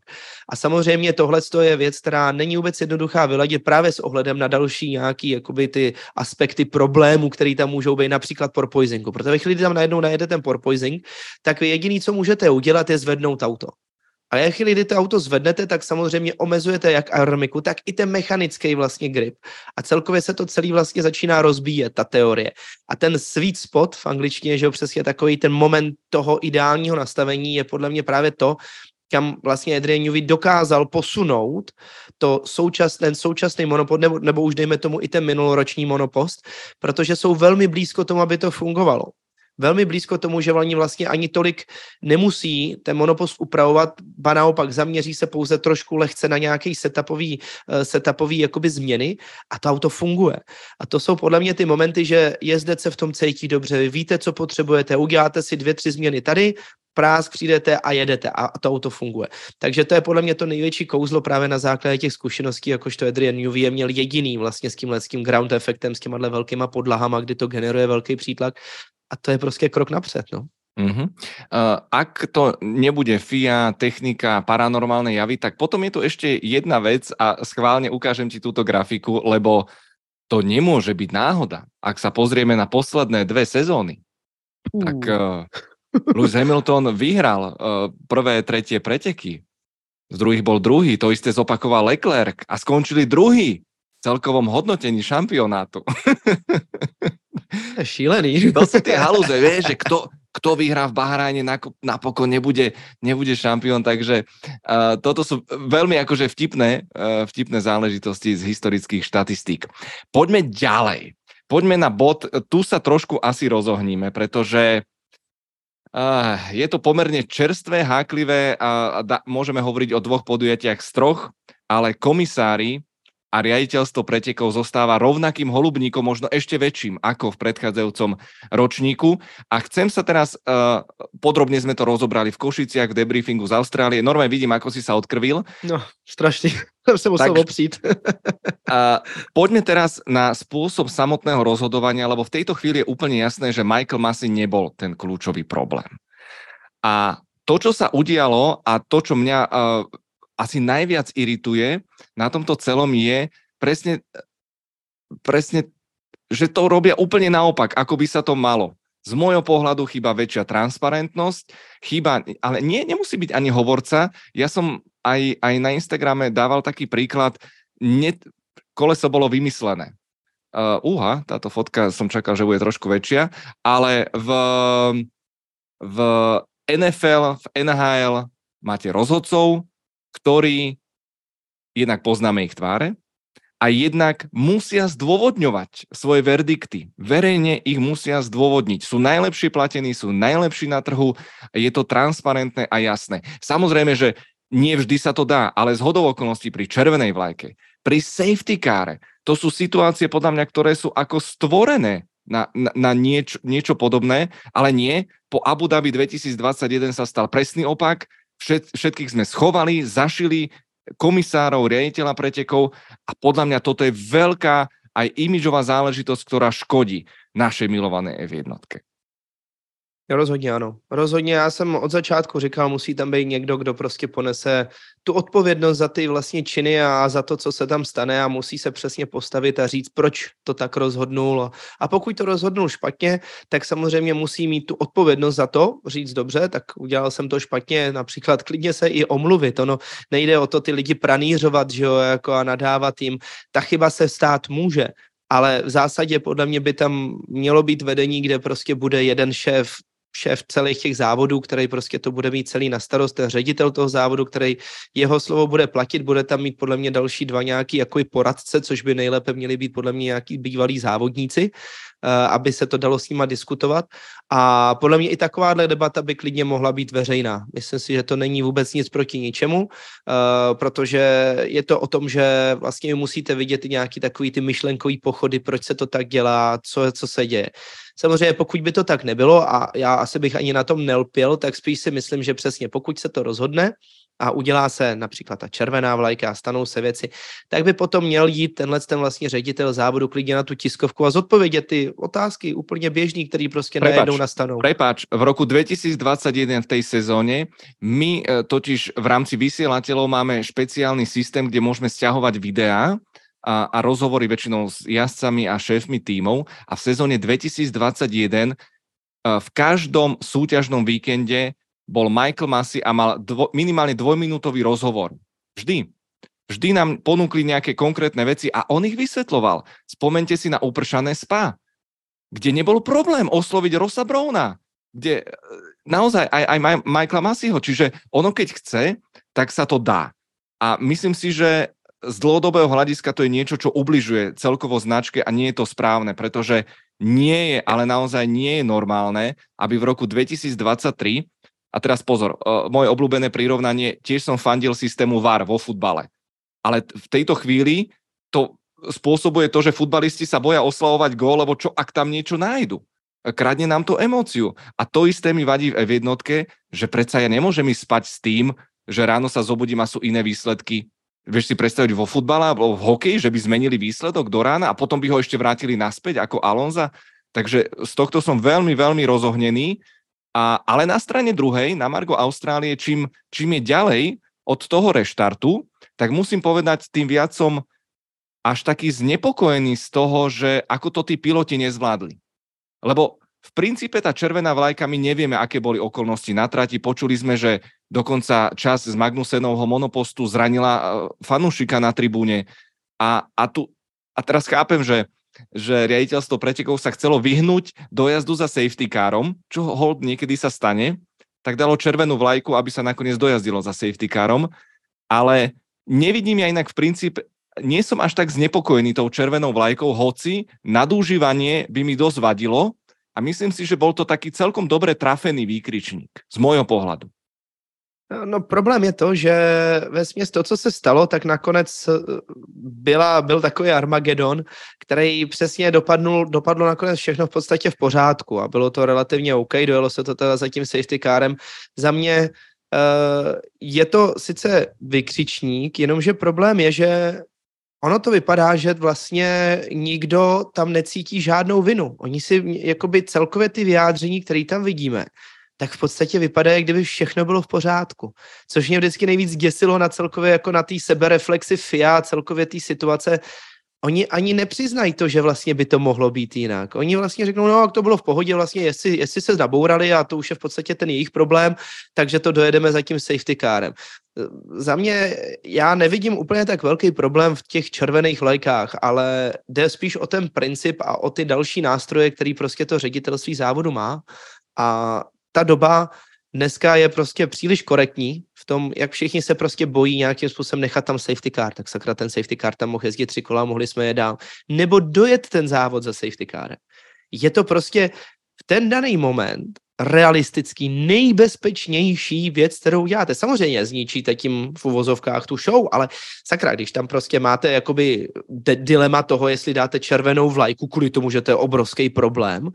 A samozřejmě tohle je věc, která není vůbec jednoduchá vyladit právě s ohledem na další nějaký jakoby ty aspekty problémů, které tam můžou být, například porpoisingu. Protože ve chvíli, kdy tam najednou najede ten porpoising, tak jediný, co můžete udělat, je zvednout auto. A jak chvíli, kdy to auto zvednete, tak samozřejmě omezujete jak aerodynamiku, tak i ten mechanický vlastně grip. A celkově se to celý vlastně začíná rozbíjet, ta teorie. A ten sweet spot v angličtině, že přesně takový ten moment toho ideálního nastavení je podle mě právě to, kam vlastně Adrian Newey dokázal posunout to součas, ten současný monopost, nebo, nebo už dejme tomu i ten minuloroční monopost, protože jsou velmi blízko tomu, aby to fungovalo. Velmi blízko tomu, že oni vlastně ani tolik nemusí ten monopost upravovat, ba naopak zaměří se pouze trošku lehce na nějaký setupový, uh, setupový jakoby změny a to auto funguje. A to jsou podle mě ty momenty, že jezdec se v tom cítí dobře, vy víte, co potřebujete, uděláte si dvě, tři změny tady, prásk přijdete a jedete a to auto funguje. Takže to je podle mě to největší kouzlo právě na základě těch zkušeností, jakožto Adrian Newey je měl jediný vlastně s tímhle s tím ground efektem, s těma velkýma podlahama, kdy to generuje velký přítlak a to je prostě krok napřed. No. Uh-huh. Uh, ak to nebude FIA, technika, paranormálne javy, tak potom je tu ešte jedna vec a schválne ukážem ti túto grafiku, lebo to nemôže byť náhoda. Ak sa pozrieme na posledné dve sezóny, uh. tak uh, Lewis Hamilton vyhral uh, prvé, tretie preteky. Z druhých bol druhý, to isté zopakoval Leclerc a skončili druhý celkovom hodnotení šampionátu. Šílený. To sú tie halúze, vieš, že kto, kto vyhrá v Bahrajne, napokon nebude, nebude šampión, takže uh, toto sú veľmi akože vtipné, uh, vtipné záležitosti z historických štatistík. Poďme ďalej. Poďme na bod, tu sa trošku asi rozohníme, pretože Uh, je to pomerne čerstvé, háklivé a, a da, môžeme hovoriť o dvoch podujatiach z troch, ale komisári a riaditeľstvo pretekov zostáva rovnakým holubníkom, možno ešte väčším ako v predchádzajúcom ročníku. A chcem sa teraz, uh, podrobne sme to rozobrali v Košiciach, v debriefingu z Austrálie. Normálne vidím, ako si sa odkrvil. No, strašne. sa musel tak, opřít. uh, poďme teraz na spôsob samotného rozhodovania, lebo v tejto chvíli je úplne jasné, že Michael Massey nebol ten kľúčový problém. A to, čo sa udialo a to, čo mňa uh, asi najviac irituje na tomto celom je presne, presne, že to robia úplne naopak, ako by sa to malo. Z môjho pohľadu chýba väčšia transparentnosť, chýba, ale nie, nemusí byť ani hovorca. Ja som aj, aj na Instagrame dával taký príklad, ne, koleso bolo vymyslené. Uh, uha, táto fotka som čakal, že bude trošku väčšia, ale v, v NFL, v NHL máte rozhodcov, ktorí jednak poznáme ich tváre a jednak musia zdôvodňovať svoje verdikty. Verejne ich musia zdôvodniť. Sú najlepšie platení, sú najlepší na trhu, je to transparentné a jasné. Samozrejme, že nie vždy sa to dá, ale z hodou okolností pri červenej vlajke, pri safety káre, to sú situácie podľa mňa, ktoré sú ako stvorené na, na, na nieč, niečo podobné, ale nie. Po Abu Dhabi 2021 sa stal presný opak. Všet, všetkých sme schovali, zašili, komisárov, riaditeľa pretekov a podľa mňa toto je veľká aj imidžová záležitosť, ktorá škodí našej milované F1. Rozhodně ano. Rozhodně já jsem od začátku říkal, musí tam být někdo, kdo prostě ponese tu odpovědnost za ty vlastně činy a za to, co se tam stane a musí se přesně postavit a říct, proč to tak rozhodnul. A pokud to rozhodnul špatně, tak samozřejmě musí mít tu odpovědnost za to, říct dobře, tak udělal jsem to špatně, například klidně se i omluvit. Ono nejde o to ty lidi pranířovat, že jo, jako a nadávat jim. Ta chyba se stát může, ale v zásadě podle mě by tam mělo být vedení, kde prostě bude jeden šéf, šéf celých těch závodů, který prostě to bude mít celý na starost, ten ředitel toho závodu, který jeho slovo bude platit, bude tam mít podle mě další dva nějaký jako poradce, což by nejlépe měli být podle mě nějaký bývalí závodníci, Eh, aby se to dalo s nima diskutovat. A podle mě i takováhle debata by klidně mohla být veřejná. Myslím si, že to není vůbec nic proti ničemu, eh, protože je to o tom, že vlastně musíte vidět nějaký takový ty myšlenkový pochody, proč se to tak dělá, co, co se děje. Samozřejmě pokud by to tak nebylo a já asi bych ani na tom nelpěl, tak spíš si myslím, že přesně pokud se to rozhodne, a udělá se například ta červená vlajka a stanou se věci, tak by potom měl jít tenhle ten vlastně ředitel závodu klidně na tu tiskovku a zodpovědět ty otázky úplně běžný, který prostě prepač, najednou nastanou. Prepač, v roku 2021 v tej sezóně my e, totiž v rámci vysielateľov máme špeciálny systém, kde môžeme stiahovať videá a, a rozhovory väčšinou s jazdcami a šéfmi tímov a v sezóne 2021 e, v každom súťažnom víkende bol Michael Massey a mal dvo, minimálne dvojminútový rozhovor. Vždy. Vždy nám ponúkli nejaké konkrétne veci a on ich vysvetloval. Spomente si na upršané spa, kde nebol problém osloviť Rosa Browna, kde e, naozaj aj, aj Michaela Masseyho, čiže ono keď chce, tak sa to dá. A myslím si, že z dlhodobého hľadiska to je niečo, čo ubližuje celkovo značke a nie je to správne, pretože nie je, ale naozaj nie je normálne, aby v roku 2023 a teraz pozor, uh, moje obľúbené prirovnanie, tiež som fandil systému VAR vo futbale. Ale v tejto chvíli to spôsobuje to, že futbalisti sa boja oslavovať gól, lebo čo ak tam niečo nájdu? Kradne nám to emóciu. A to isté mi vadí v jednotke, že predsa ja nemôžem ísť spať s tým, že ráno sa zobudím a sú iné výsledky. Vieš si predstaviť vo futbale alebo v hokeji, že by zmenili výsledok do rána a potom by ho ešte vrátili naspäť ako Alonza? Takže z tohto som veľmi, veľmi rozohnený a, ale na strane druhej, na Margo Austrálie, čím, čím je ďalej od toho reštartu, tak musím povedať, tým viac som až taký znepokojený z toho, že ako to tí piloti nezvládli. Lebo v princípe tá červená vlajka, my nevieme, aké boli okolnosti na trati. Počuli sme, že dokonca čas z Magnusenovho monopostu zranila e, fanúšika na tribúne. A, a, tu, a teraz chápem, že že riaditeľstvo pretekov sa chcelo vyhnúť dojazdu za safety carom, čo hold niekedy sa stane, tak dalo červenú vlajku, aby sa nakoniec dojazdilo za safety carom, ale nevidím ja inak v princípe, nie som až tak znepokojený tou červenou vlajkou, hoci nadúžívanie by mi dosť vadilo a myslím si, že bol to taký celkom dobre trafený výkričník z môjho pohľadu. No problém je to, že ve směs to, co se stalo, tak nakonec eh, byla, byl takový Armagedon, který přesně dopadnul, dopadlo nakonec všechno v podstatě v pořádku a bylo to relativně OK, dojelo se to teda za tím safety kárem. Za mě uh, je to sice vykřičník, jenomže problém je, že ono to vypadá, že vlastně nikdo tam necítí žádnou vinu. Oni si jakoby celkově ty vyjádření, které tam vidíme, tak v podstatě vypadá, jak kdyby všechno bylo v pořádku. Což mě vždycky nejvíc děsilo na celkově jako na té sebereflexi FIA, celkově té situace. Oni ani nepřiznají to, že vlastně by to mohlo být jinak. Oni vlastně řeknou, no, jak to bylo v pohodě, vlastně, jestli, jestli se zabourali a to už je v podstatě ten jejich problém, takže to dojedeme za tím safety kárem. Za mě, já nevidím úplně tak velký problém v těch červených lajkách, ale jde spíš o ten princip a o ty další nástroje, který prostě to ředitelství závodu má. A ta doba dneska je prostě příliš korektní v tom, jak všichni se prostě bojí nějakým způsobem nechat tam safety car, tak sakra ten safety car tam mohl jezdit tři kola, mohli jsme je dál. Nebo dojet ten závod za safety car. Je to prostě v ten daný moment realistický nejbezpečnější věc, kterou děláte. Samozřejmě zničíte tím v uvozovkách tu show, ale sakra, když tam prostě máte jakoby dilema toho, jestli dáte červenou vlajku, kvůli tomu, že to je obrovský problém,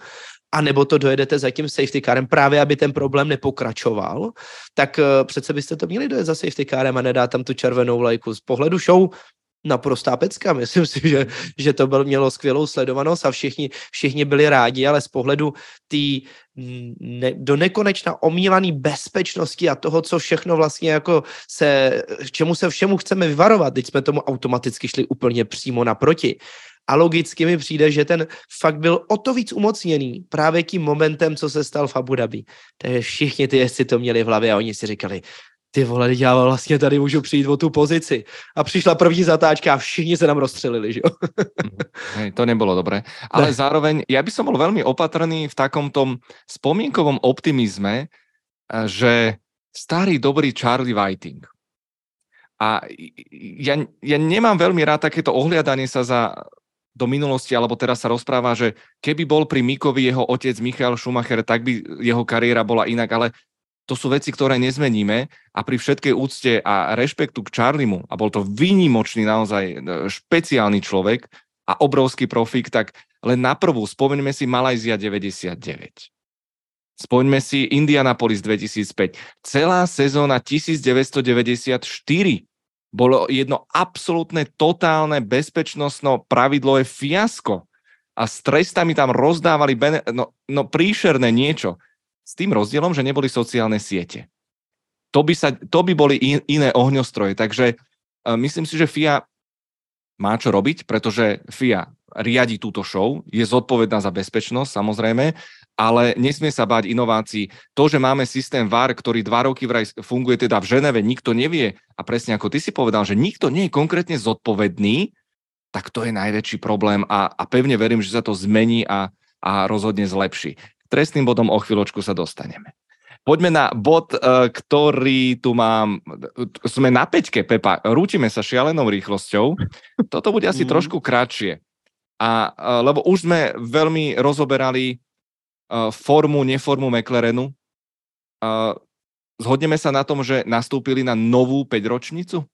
a nebo to dojedete za tím safety carem právě, aby ten problém nepokračoval, tak uh, přece byste to měli dojet za safety carem a nedát tam tu červenou vlajku. Z pohledu show naprostá pecka. Myslím si, že, že to byl, mělo skvělou sledovanost a všichni, všichni byli rádi, ale z pohledu té ne, do nekonečna omílaný bezpečnosti a toho, co všechno vlastně jako se, čemu se všemu chceme vyvarovat. Teď jsme tomu automaticky šli úplně přímo naproti. A logicky mi přijde, že ten fakt byl o to víc umocněný právě tím momentem, co se stal v Abu Dhabi. Takže všichni ty jezdci to měli v hlavě a oni si říkali, ty vole, já vlastně tady můžu přijít o tu pozici. A přišla první zatáčka a všichni se nám rozstřelili, že jo? Mhm. Hej, to nebylo dobré. Ale ne. zároveň, já by som bol veľmi opatrný v takom tom spomienkovom optimizme, eh, že starý dobrý Charlie Whiting. A ja, ja nemám veľmi rád takéto ohliadanie sa za do minulosti, alebo teraz sa rozpráva, že keby bol pri Mikovi jeho otec Michael Schumacher, tak by jeho kariéra bola inak, ale to sú veci, ktoré nezmeníme a pri všetkej úcte a rešpektu k Charliemu, a bol to výnimočný naozaj e, špeciálny človek a obrovský profík, tak len na prvú spomeňme si Malajzia 99. Spomeňme si Indianapolis 2005. Celá sezóna 1994 bolo jedno absolútne totálne bezpečnostno pravidlo je fiasko. A s trestami tam rozdávali bene, no, no príšerné niečo. S tým rozdielom, že neboli sociálne siete. To by, sa, to by boli in, iné ohňostroje. Takže uh, myslím si, že FIA má čo robiť, pretože FIA riadi túto show, je zodpovedná za bezpečnosť samozrejme, ale nesmie sa báť inovácií. To, že máme systém VAR, ktorý dva roky vraj funguje teda v Ženeve, nikto nevie a presne ako ty si povedal, že nikto nie je konkrétne zodpovedný, tak to je najväčší problém a, a pevne verím, že sa to zmení a, a rozhodne zlepší trestným bodom o chvíľočku sa dostaneme. Poďme na bod, eh, ktorý tu mám. Sme na peťke, Pepa. Rútime sa šialenou rýchlosťou. Toto bude asi mm. trošku kratšie. A, eh, lebo už sme veľmi rozoberali formu, neformu McLarenu. Zhodneme sa na tom, že nastúpili na novú 5 ročnicu?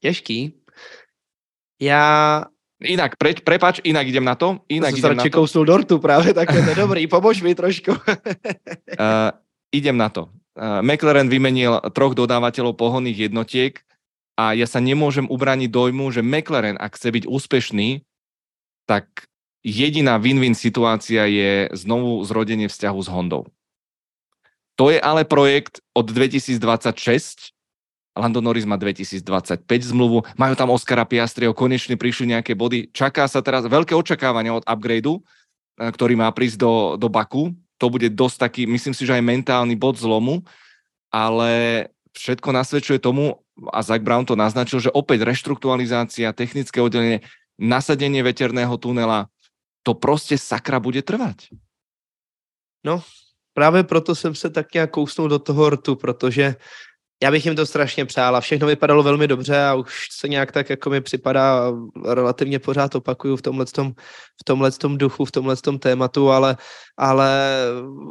Těžký. Já Inak, pre, prepač, inak idem na to. Inak to idem na to. dortu práve, tak je to dobrý, pomož mi trošku. uh, idem na to. Uh, McLaren vymenil troch dodávateľov pohonných jednotiek a ja sa nemôžem ubraniť dojmu, že McLaren, ak chce byť úspešný, tak jediná win-win situácia je znovu zrodenie vzťahu s Hondou. To je ale projekt od 2026 Lando Norris má 2025 zmluvu, majú tam Oscara Piastriho, konečne prišli nejaké body. Čaká sa teraz veľké očakávania od upgradeu, eh, ktorý má prísť do, do Baku. To bude dosť taký, myslím si, že aj mentálny bod zlomu, ale všetko nasvedčuje tomu, a Zach Brown to naznačil, že opäť reštrukturalizácia, technické oddelenie, nasadenie veterného tunela, to prostě sakra bude trvať. No, právě proto jsem se tak nějak kousnul do toho rtu, protože já bych jim to strašně přál a všechno vypadalo velmi dobře a už se nějak tak jako mi připadá relativně pořád opakuju v tomhle tom, v tomhle tom duchu, v tomhle tom tématu, ale, ale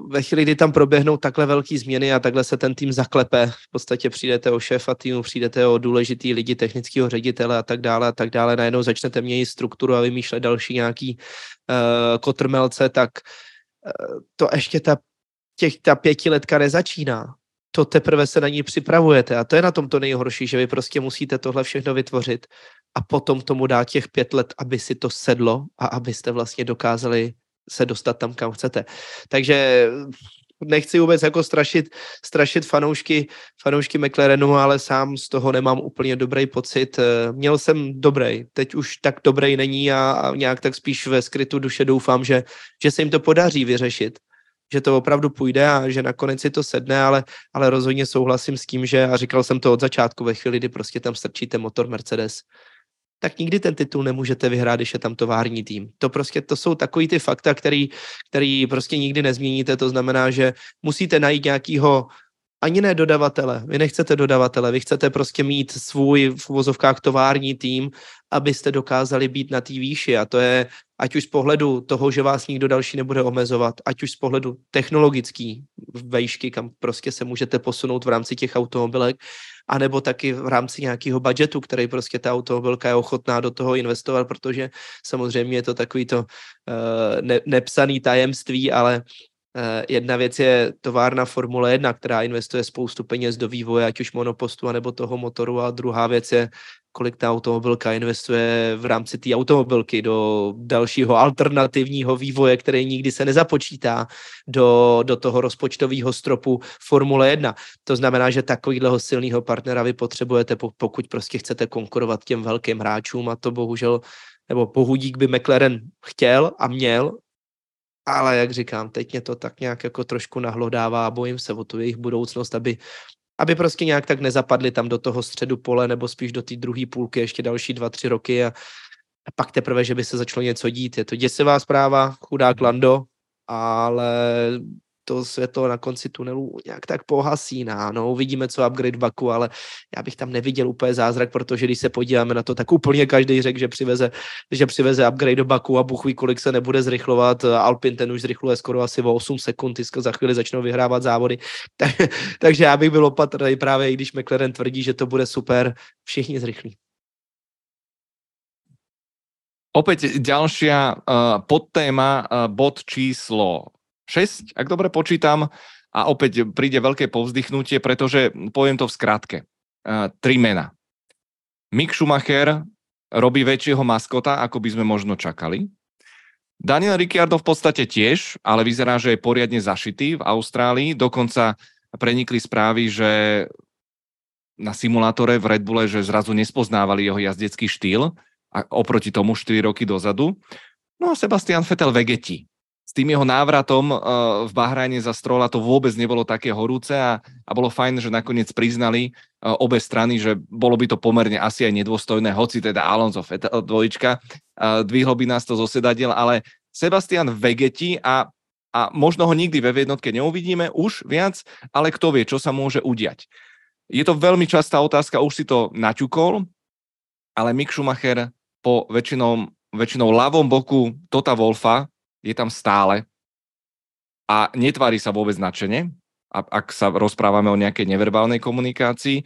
ve chvíli, kdy tam proběhnou takhle velké změny a takhle se ten tým zaklepe, v podstatě přijdete o šéfa týmu, přijdete o důležitý lidi, technického ředitele a tak dále a tak dále, najednou začnete měnit strukturu a vymýšlet další nějaký uh, kotrmelce, tak uh, to ještě ta těch, ta pětiletka nezačíná to teprve se na ní připravujete. A to je na tom to nejhorší, že vy prostě musíte tohle všechno vytvořit a potom tomu dát těch pět let, aby si to sedlo a abyste vlastně dokázali se dostat tam, kam chcete. Takže nechci vůbec jako strašit, strašit fanoušky, fanoušky McLarenu, ale sám z toho nemám úplně dobrý pocit. Měl jsem dobrý, teď už tak dobrý není a, a nějak tak spíš ve skrytu duše doufám, že, že se jim to podaří vyřešit že to opravdu půjde a že nakonec si to sedne, ale, ale rozhodně souhlasím s tím, že, a říkal jsem to od začátku, ve chvíli, kdy prostě tam strčíte motor Mercedes, tak nikdy ten titul nemůžete vyhrát, když je tam tovární tým. To prostě, to jsou takový ty fakta, který, který prostě nikdy nezměníte, to znamená, že musíte najít nějakýho ani ne dodavatele. Vy nechcete dodavatele, vy chcete prostě mít svůj v uvozovkách tovární tým, abyste dokázali být na té výši. A to je ať už z pohledu toho, že vás nikdo další nebude omezovat, ať už z pohledu technologický vejšky, kam prostě se můžete posunout v rámci těch automobilek, anebo taky v rámci nějakého budgetu, který prostě ta automobilka je ochotná do toho investovat, protože samozřejmě je to takový to uh, ne, nepsaný tajemství, ale jedna věc je továrna Formule 1, která investuje spoustu peněz do vývoje, ať už monopostu, anebo toho motoru, a druhá věc je kolik ta automobilka investuje v rámci té automobilky do dalšího alternativního vývoje, který nikdy se nezapočítá do, do toho rozpočtového stropu Formule 1. To znamená, že takovýhleho silného partnera vy potřebujete, pokud prostě chcete konkurovat těm velkým hráčům a to bohužel, nebo bohudík by McLaren chtěl a měl ale jak říkám, teď mě to tak nějak jako trošku nahlodává a bojím se o tu jejich budoucnost, aby, aby prostě nějak tak nezapadli tam do toho středu pole nebo spíš do té druhé půlky ještě další dva, tři roky a, a pak teprve, že by se začalo něco dít. Je to děsivá zpráva, chudák Lando, ale to světlo na konci tunelu nějak tak pohasíná. No, uvidíme, co upgrade Baku, ale já bych tam neviděl úplně zázrak, protože když se podíváme na to, tak úplně každý řekl, že přiveze, že přiveze upgrade do Baku a Bůh ví, kolik se nebude zrychlovat. Alpin ten už zrychluje skoro asi o 8 sekund, za chvíli začnou vyhrávat závody. Tak, takže já bych byl opatrný právě, když McLaren tvrdí, že to bude super, všichni zrychlí. Opäť ďalšia uh, podtéma, uh, bod číslo 6, ak dobre počítam, a opäť príde veľké povzdychnutie, pretože poviem to v skratke. Uh, tri mena. Mick Schumacher robí väčšieho maskota, ako by sme možno čakali. Daniel Ricciardo v podstate tiež, ale vyzerá, že je poriadne zašitý v Austrálii. Dokonca prenikli správy, že na simulátore v Red Bulle, že zrazu nespoznávali jeho jazdecký štýl a oproti tomu 4 roky dozadu. No a Sebastian Vettel vegeti tým jeho návratom uh, v Bahrajne za Strola to vôbec nebolo také horúce a, a bolo fajn, že nakoniec priznali uh, obe strany, že bolo by to pomerne asi aj nedôstojné, hoci teda Alonso Vettel dvojička uh, dvihlo by nás to zo sedadiel, ale Sebastian Vegeti a, a možno ho nikdy ve jednotke neuvidíme už viac, ale kto vie, čo sa môže udiať. Je to veľmi častá otázka, už si to naťukol, ale Mick Schumacher po väčšinou, väčšinou ľavom boku Tota Wolfa je tam stále a netvári sa vôbec nadšene, ak sa rozprávame o nejakej neverbálnej komunikácii.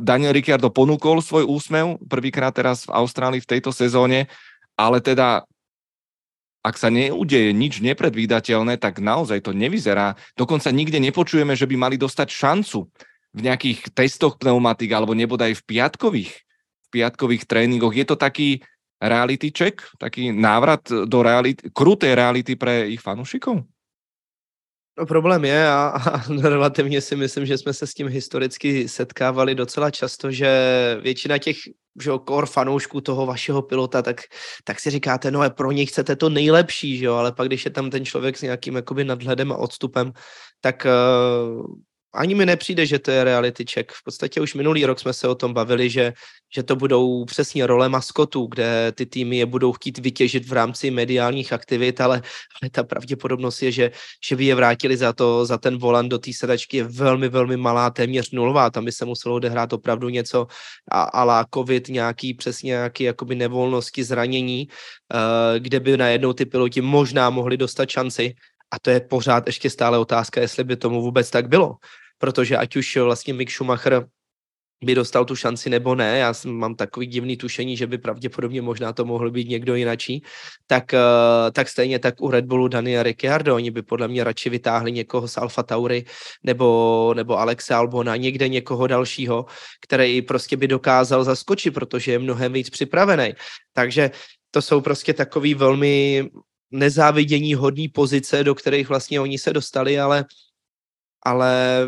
Daniel Ricciardo ponúkol svoj úsmev prvýkrát teraz v Austrálii v tejto sezóne, ale teda ak sa neudeje nič nepredvídateľné, tak naozaj to nevyzerá. Dokonca nikde nepočujeme, že by mali dostať šancu v nejakých testoch pneumatik alebo nebodaj v piatkových, v piatkových tréningoch. Je to taký reality check, taký návrat do reality, kruté reality pre ich fanúšikov? No problém je a, a relativně si myslím, že jsme se s tím historicky setkávali docela často, že většina těch že kor fanoušků toho vašeho pilota, tak, tak si říkáte, no a pro něj chcete to nejlepší, že jo, ale pak když je tam ten člověk s nějakým jakoby nadhledem a odstupem, tak uh, ani mi nepřijde, že to je reality check. V podstatě už minulý rok jsme se o tom bavili, že, že to budou přesně role maskotů, kde ty týmy je budou chtít vytěžit v rámci mediálních aktivit, ale, ale ta pravděpodobnost je, že, že by je vrátili za, to, za ten volant do té sedačky je velmi, velmi malá, téměř nulová. Tam by se muselo odehrát opravdu něco a, ala covid, nějaký přesně nějaký jakoby nevolnosti, zranění, uh, kde by najednou ty piloti možná mohli dostat šanci. A to je pořád ještě stále otázka, jestli by tomu vůbec tak bylo protože ať už vlastně Mick Schumacher by dostal tu šanci nebo ne, já mám takový divný tušení, že by pravděpodobně možná to mohl být někdo jinačí, tak, eh, tak stejně tak u Red Bullu Daniel Ricciardo, oni by podle mě radši vytáhli někoho z Alfa Tauri nebo, nebo Alexe Albona, někde někoho dalšího, který prostě by dokázal zaskočit, protože je mnohem víc připravený. Takže to jsou prostě takový velmi nezávidění hodný pozice, do kterých vlastně oni se dostali, ale ale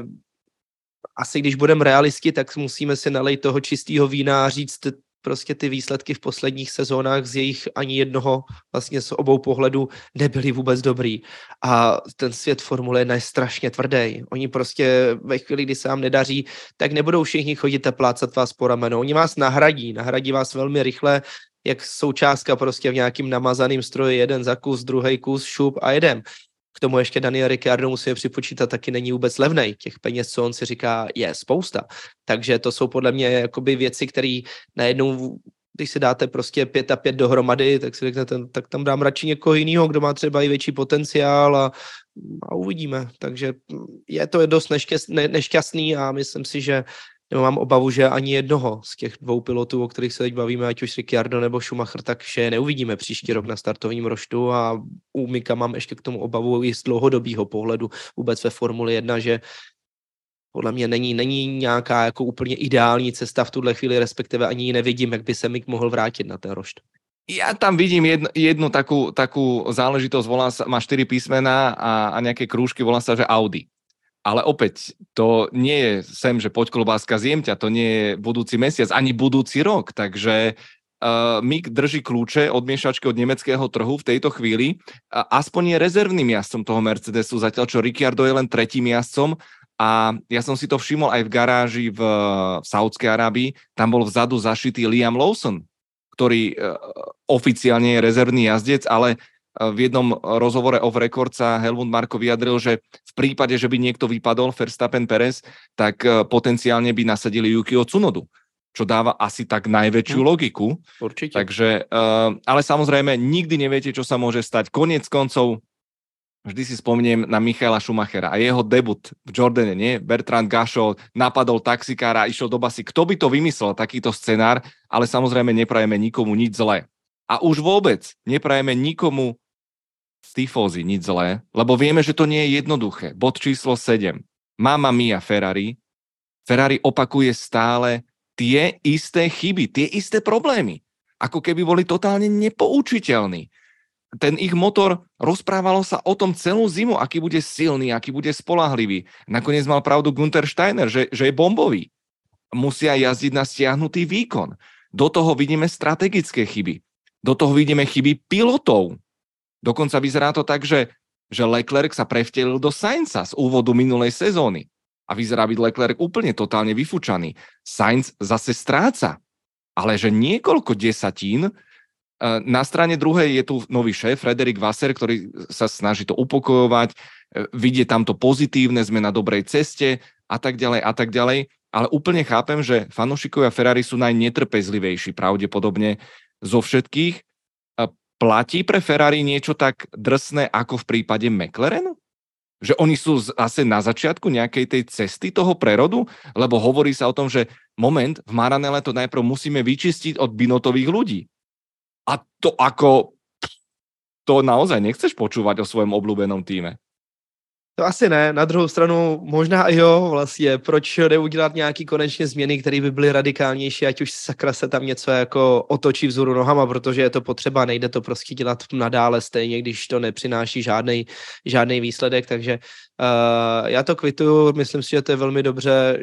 asi když budeme realisti, tak musíme si nalejt toho čistého vína a říct prostě ty výsledky v posledních sezónách z jejich ani jednoho vlastně z obou pohledů nebyly vůbec dobrý. A ten svět Formule 1 je strašně tvrdý. Oni prostě ve chvíli, kdy se vám nedaří, tak nebudou všichni chodit a plácat vás po ramenu. Oni vás nahradí, nahradí vás velmi rychle, jak součástka prostě v nějakým namazaným stroji, jeden za kus, druhý kus, šup a jedem. K tomu ještě Daniel Ricciardo musíme připočítat, taky není vůbec levný. Těch peněz, co on si říká, je spousta. Takže to jsou podle mě jakoby věci, které najednou když si dáte prostě pět a pět dohromady, tak si řeknete, tak tam dám radši někoho jiného, kdo má třeba i větší potenciál a, a uvidíme. Takže je to dost nešťastný a myslím si, že nebo mám obavu, že ani jednoho z těch dvou pilotů, o kterých se teď bavíme, ať už Ricciardo nebo Schumacher, takže neuvidíme příští rok na startovním roštu. A u Mika mám ještě k tomu obavu i z dlouhodobého pohledu vůbec ve Formuli 1, že podle mě není, není nějaká jako úplně ideální cesta v tuhle chvíli, respektive ani ji nevidím, jak by se Mik mohl vrátit na ten rošt. Ja tam vidím jednu, jednu takú, takú záležitosť, volá sa, má 4 písmená a, a nejaké krúžky, volá sa, že Audi ale opäť, to nie je sem, že poď klobáska zjem ťa, to nie je budúci mesiac, ani budúci rok, takže uh, Mick drží kľúče od miešačky od nemeckého trhu v tejto chvíli. Uh, aspoň je rezervným jazdcom toho Mercedesu, zatiaľ čo Ricciardo je len tretím jazdcom. A ja som si to všimol aj v garáži v, v Saudskej Arábii. Tam bol vzadu zašitý Liam Lawson, ktorý uh, oficiálne je rezervný jazdec, ale v jednom rozhovore off record sa Helmut Marko vyjadril, že v prípade, že by niekto vypadol, Verstappen Perez, tak potenciálne by nasadili Yukio Tsunodu čo dáva asi tak najväčšiu hm. logiku. Určite. Takže, uh, ale samozrejme, nikdy neviete, čo sa môže stať. Konec koncov, vždy si spomeniem na Michaela Schumachera a jeho debut v Jordane, nie? Bertrand Gašo napadol taxikára a išiel do basy. Kto by to vymyslel, takýto scenár? Ale samozrejme neprajeme nikomu nič zlé. A už vôbec neprajeme nikomu z tifózy nič zlé, lebo vieme, že to nie je jednoduché. Bod číslo 7. Mama Mia Ferrari. Ferrari opakuje stále tie isté chyby, tie isté problémy. Ako keby boli totálne nepoučiteľní. Ten ich motor, rozprávalo sa o tom celú zimu, aký bude silný, aký bude spolahlivý. Nakoniec mal pravdu Gunther Steiner, že, že je bombový. Musia jazdiť na stiahnutý výkon. Do toho vidíme strategické chyby. Do toho vidíme chyby pilotov. Dokonca vyzerá to tak, že, že Leclerc sa prevtelil do Sainza z úvodu minulej sezóny a vyzerá byť Leclerc úplne totálne vyfučaný. Sainz zase stráca, ale že niekoľko desatín. E, na strane druhej je tu nový šéf, Frederik Vasser, ktorý sa snaží to upokojovať, e, vidie tam to pozitívne, sme na dobrej ceste a tak ďalej a tak ďalej. Ale úplne chápem, že fanúšikovia Ferrari sú najnetrpezlivejší pravdepodobne zo všetkých. Platí pre Ferrari niečo tak drsné ako v prípade McLarenu? že oni sú zase na začiatku nejakej tej cesty toho prerodu, lebo hovorí sa o tom, že moment, v Maranele to najprv musíme vyčistiť od binotových ľudí. A to ako, to naozaj nechceš počúvať o svojom obľúbenom týme. To asi ne, na druhou stranu možná jo, vlastně, proč neudělat nějaký konečně změny, které by byly radikálnější, ať už sakra se tam něco jako otočí vzoru nohama, protože je to potřeba, nejde to prostě dělat nadále stejně, když to nepřináší žádný, žádný výsledek, takže uh, já to kvituju, myslím si, že to je velmi dobře,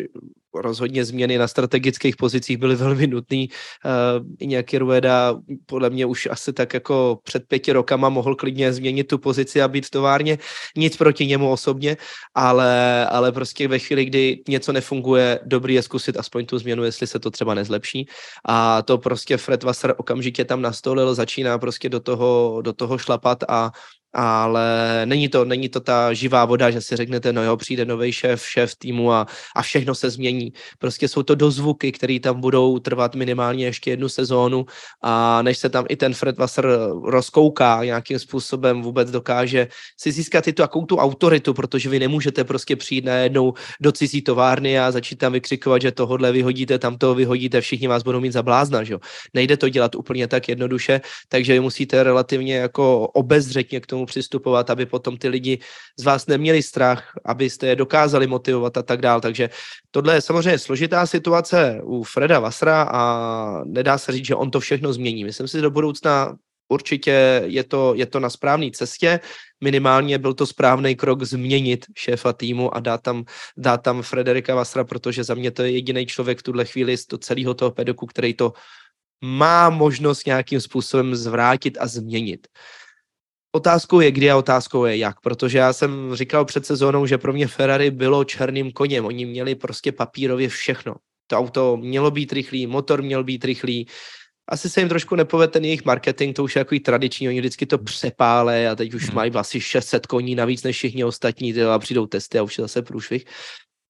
rozhodně změny na strategických pozicích byly velmi nutné. Uh, nějaký Rueda podle mě už asi tak jako před pěti rokama mohl klidně změnit tu pozici a být v továrně. Nic proti němu osobně, ale, ale prostě ve chvíli, kdy něco nefunguje, dobrý je zkusit aspoň tu změnu, jestli se to třeba nezlepší. A to prostě Fred Wasser okamžitě tam nastolil, začíná prostě do toho, do toho šlapat a ale není to, není to ta živá voda, že si řeknete, no jo, přijde nový šéf, šéf týmu a, a všechno se změní. Prostě jsou to dozvuky, které tam budou trvat minimálně ještě jednu sezónu a než se tam i ten Fred Wasser rozkouká, nějakým způsobem vůbec dokáže si získat i tu, jakou tu autoritu, protože vy nemůžete prostě přijít najednou do cizí továrny a začít tam vykřikovat, že tohle vyhodíte, tam to vyhodíte, všichni vás budou mít za blázna, že jo. Nejde to dělat úplně tak jednoduše, takže vy musíte relativně jako obezřetně k tomu tomu přistupovat, aby potom ty lidi z vás neměli strach, abyste je dokázali motivovat a tak dál. Takže tohle je samozřejmě složitá situace u Freda Vasra a nedá se říct, že on to všechno změní. Myslím si, že do budoucna určitě je to, je to na správné cestě. Minimálně byl to správný krok změnit šéfa týmu a dát tam, dát tam Frederika Vasra, protože za mě to je jediný člověk v tuhle chvíli z celého toho pedoku, který to má možnost nějakým způsobem zvrátit a změnit. Otázkou je kdy a otázkou je jak, protože já jsem říkal před sezónou, že pro mě Ferrari bylo černým koněm, oni měli prostě papírově všechno. To auto mělo být rychlý, motor měl být rychlý, asi se jim trošku nepovede ten jejich marketing, to už je jako tradiční, oni vždycky to přepále a teď už hmm. mají asi 600 koní navíc než všichni ostatní, a přijdou testy a už je zase průšvih.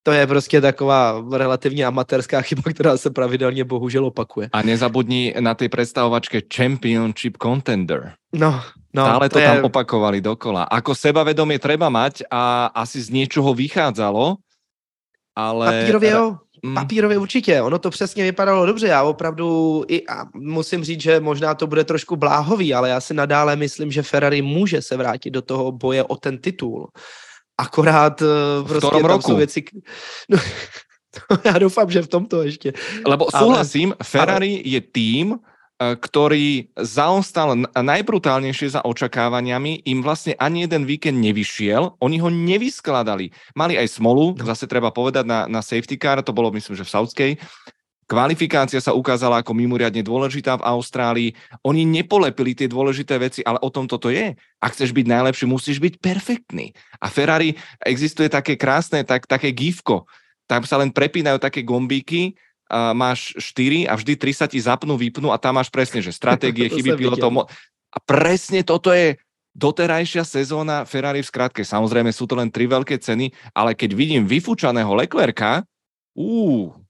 To je prostě taková relativně amatérská chyba, která se pravidelně bohužel opakuje. A nezabudni na té představovačke Championship Contender. No, No, Stále to, to je... tam opakovali dokola. Ako sebavedomie treba mať a asi z niečoho vychádzalo, ale... Papírově jo, mm. papírově určitě, ono to přesně vypadalo dobře, já opravdu i a musím říct, že možná to bude trošku bláhový, ale já si nadále myslím, že Ferrari může se vrátit do toho boje o ten titul. Akorát eh, prostě v tam roku? jsou věci... No, já doufám, že v tomto ještě. Lebo souhlasím, ale... Ferrari ale... je tým, E, ktorý zaostal najbrutálnejšie za očakávaniami, im vlastne ani jeden víkend nevyšiel, oni ho nevyskladali. Mali aj smolu, no. zase treba povedať, na, na safety car, to bolo myslím, že v Saudskej, Kvalifikácia sa ukázala ako mimoriadne dôležitá v Austrálii. Oni nepolepili tie dôležité veci, ale o tom toto je. Ak chceš byť najlepší, musíš byť perfektný. A Ferrari existuje také krásne, tak, také gifko. Tam sa len prepínajú také gombíky, a máš 4 a vždy 3 sa ti zapnú, vypnú a tam máš presne, že stratégie, chyby pilotov. A presne toto je doterajšia sezóna Ferrari v skratke. Samozrejme sú to len tri veľké ceny, ale keď vidím vyfúčaného Leclerca, uh,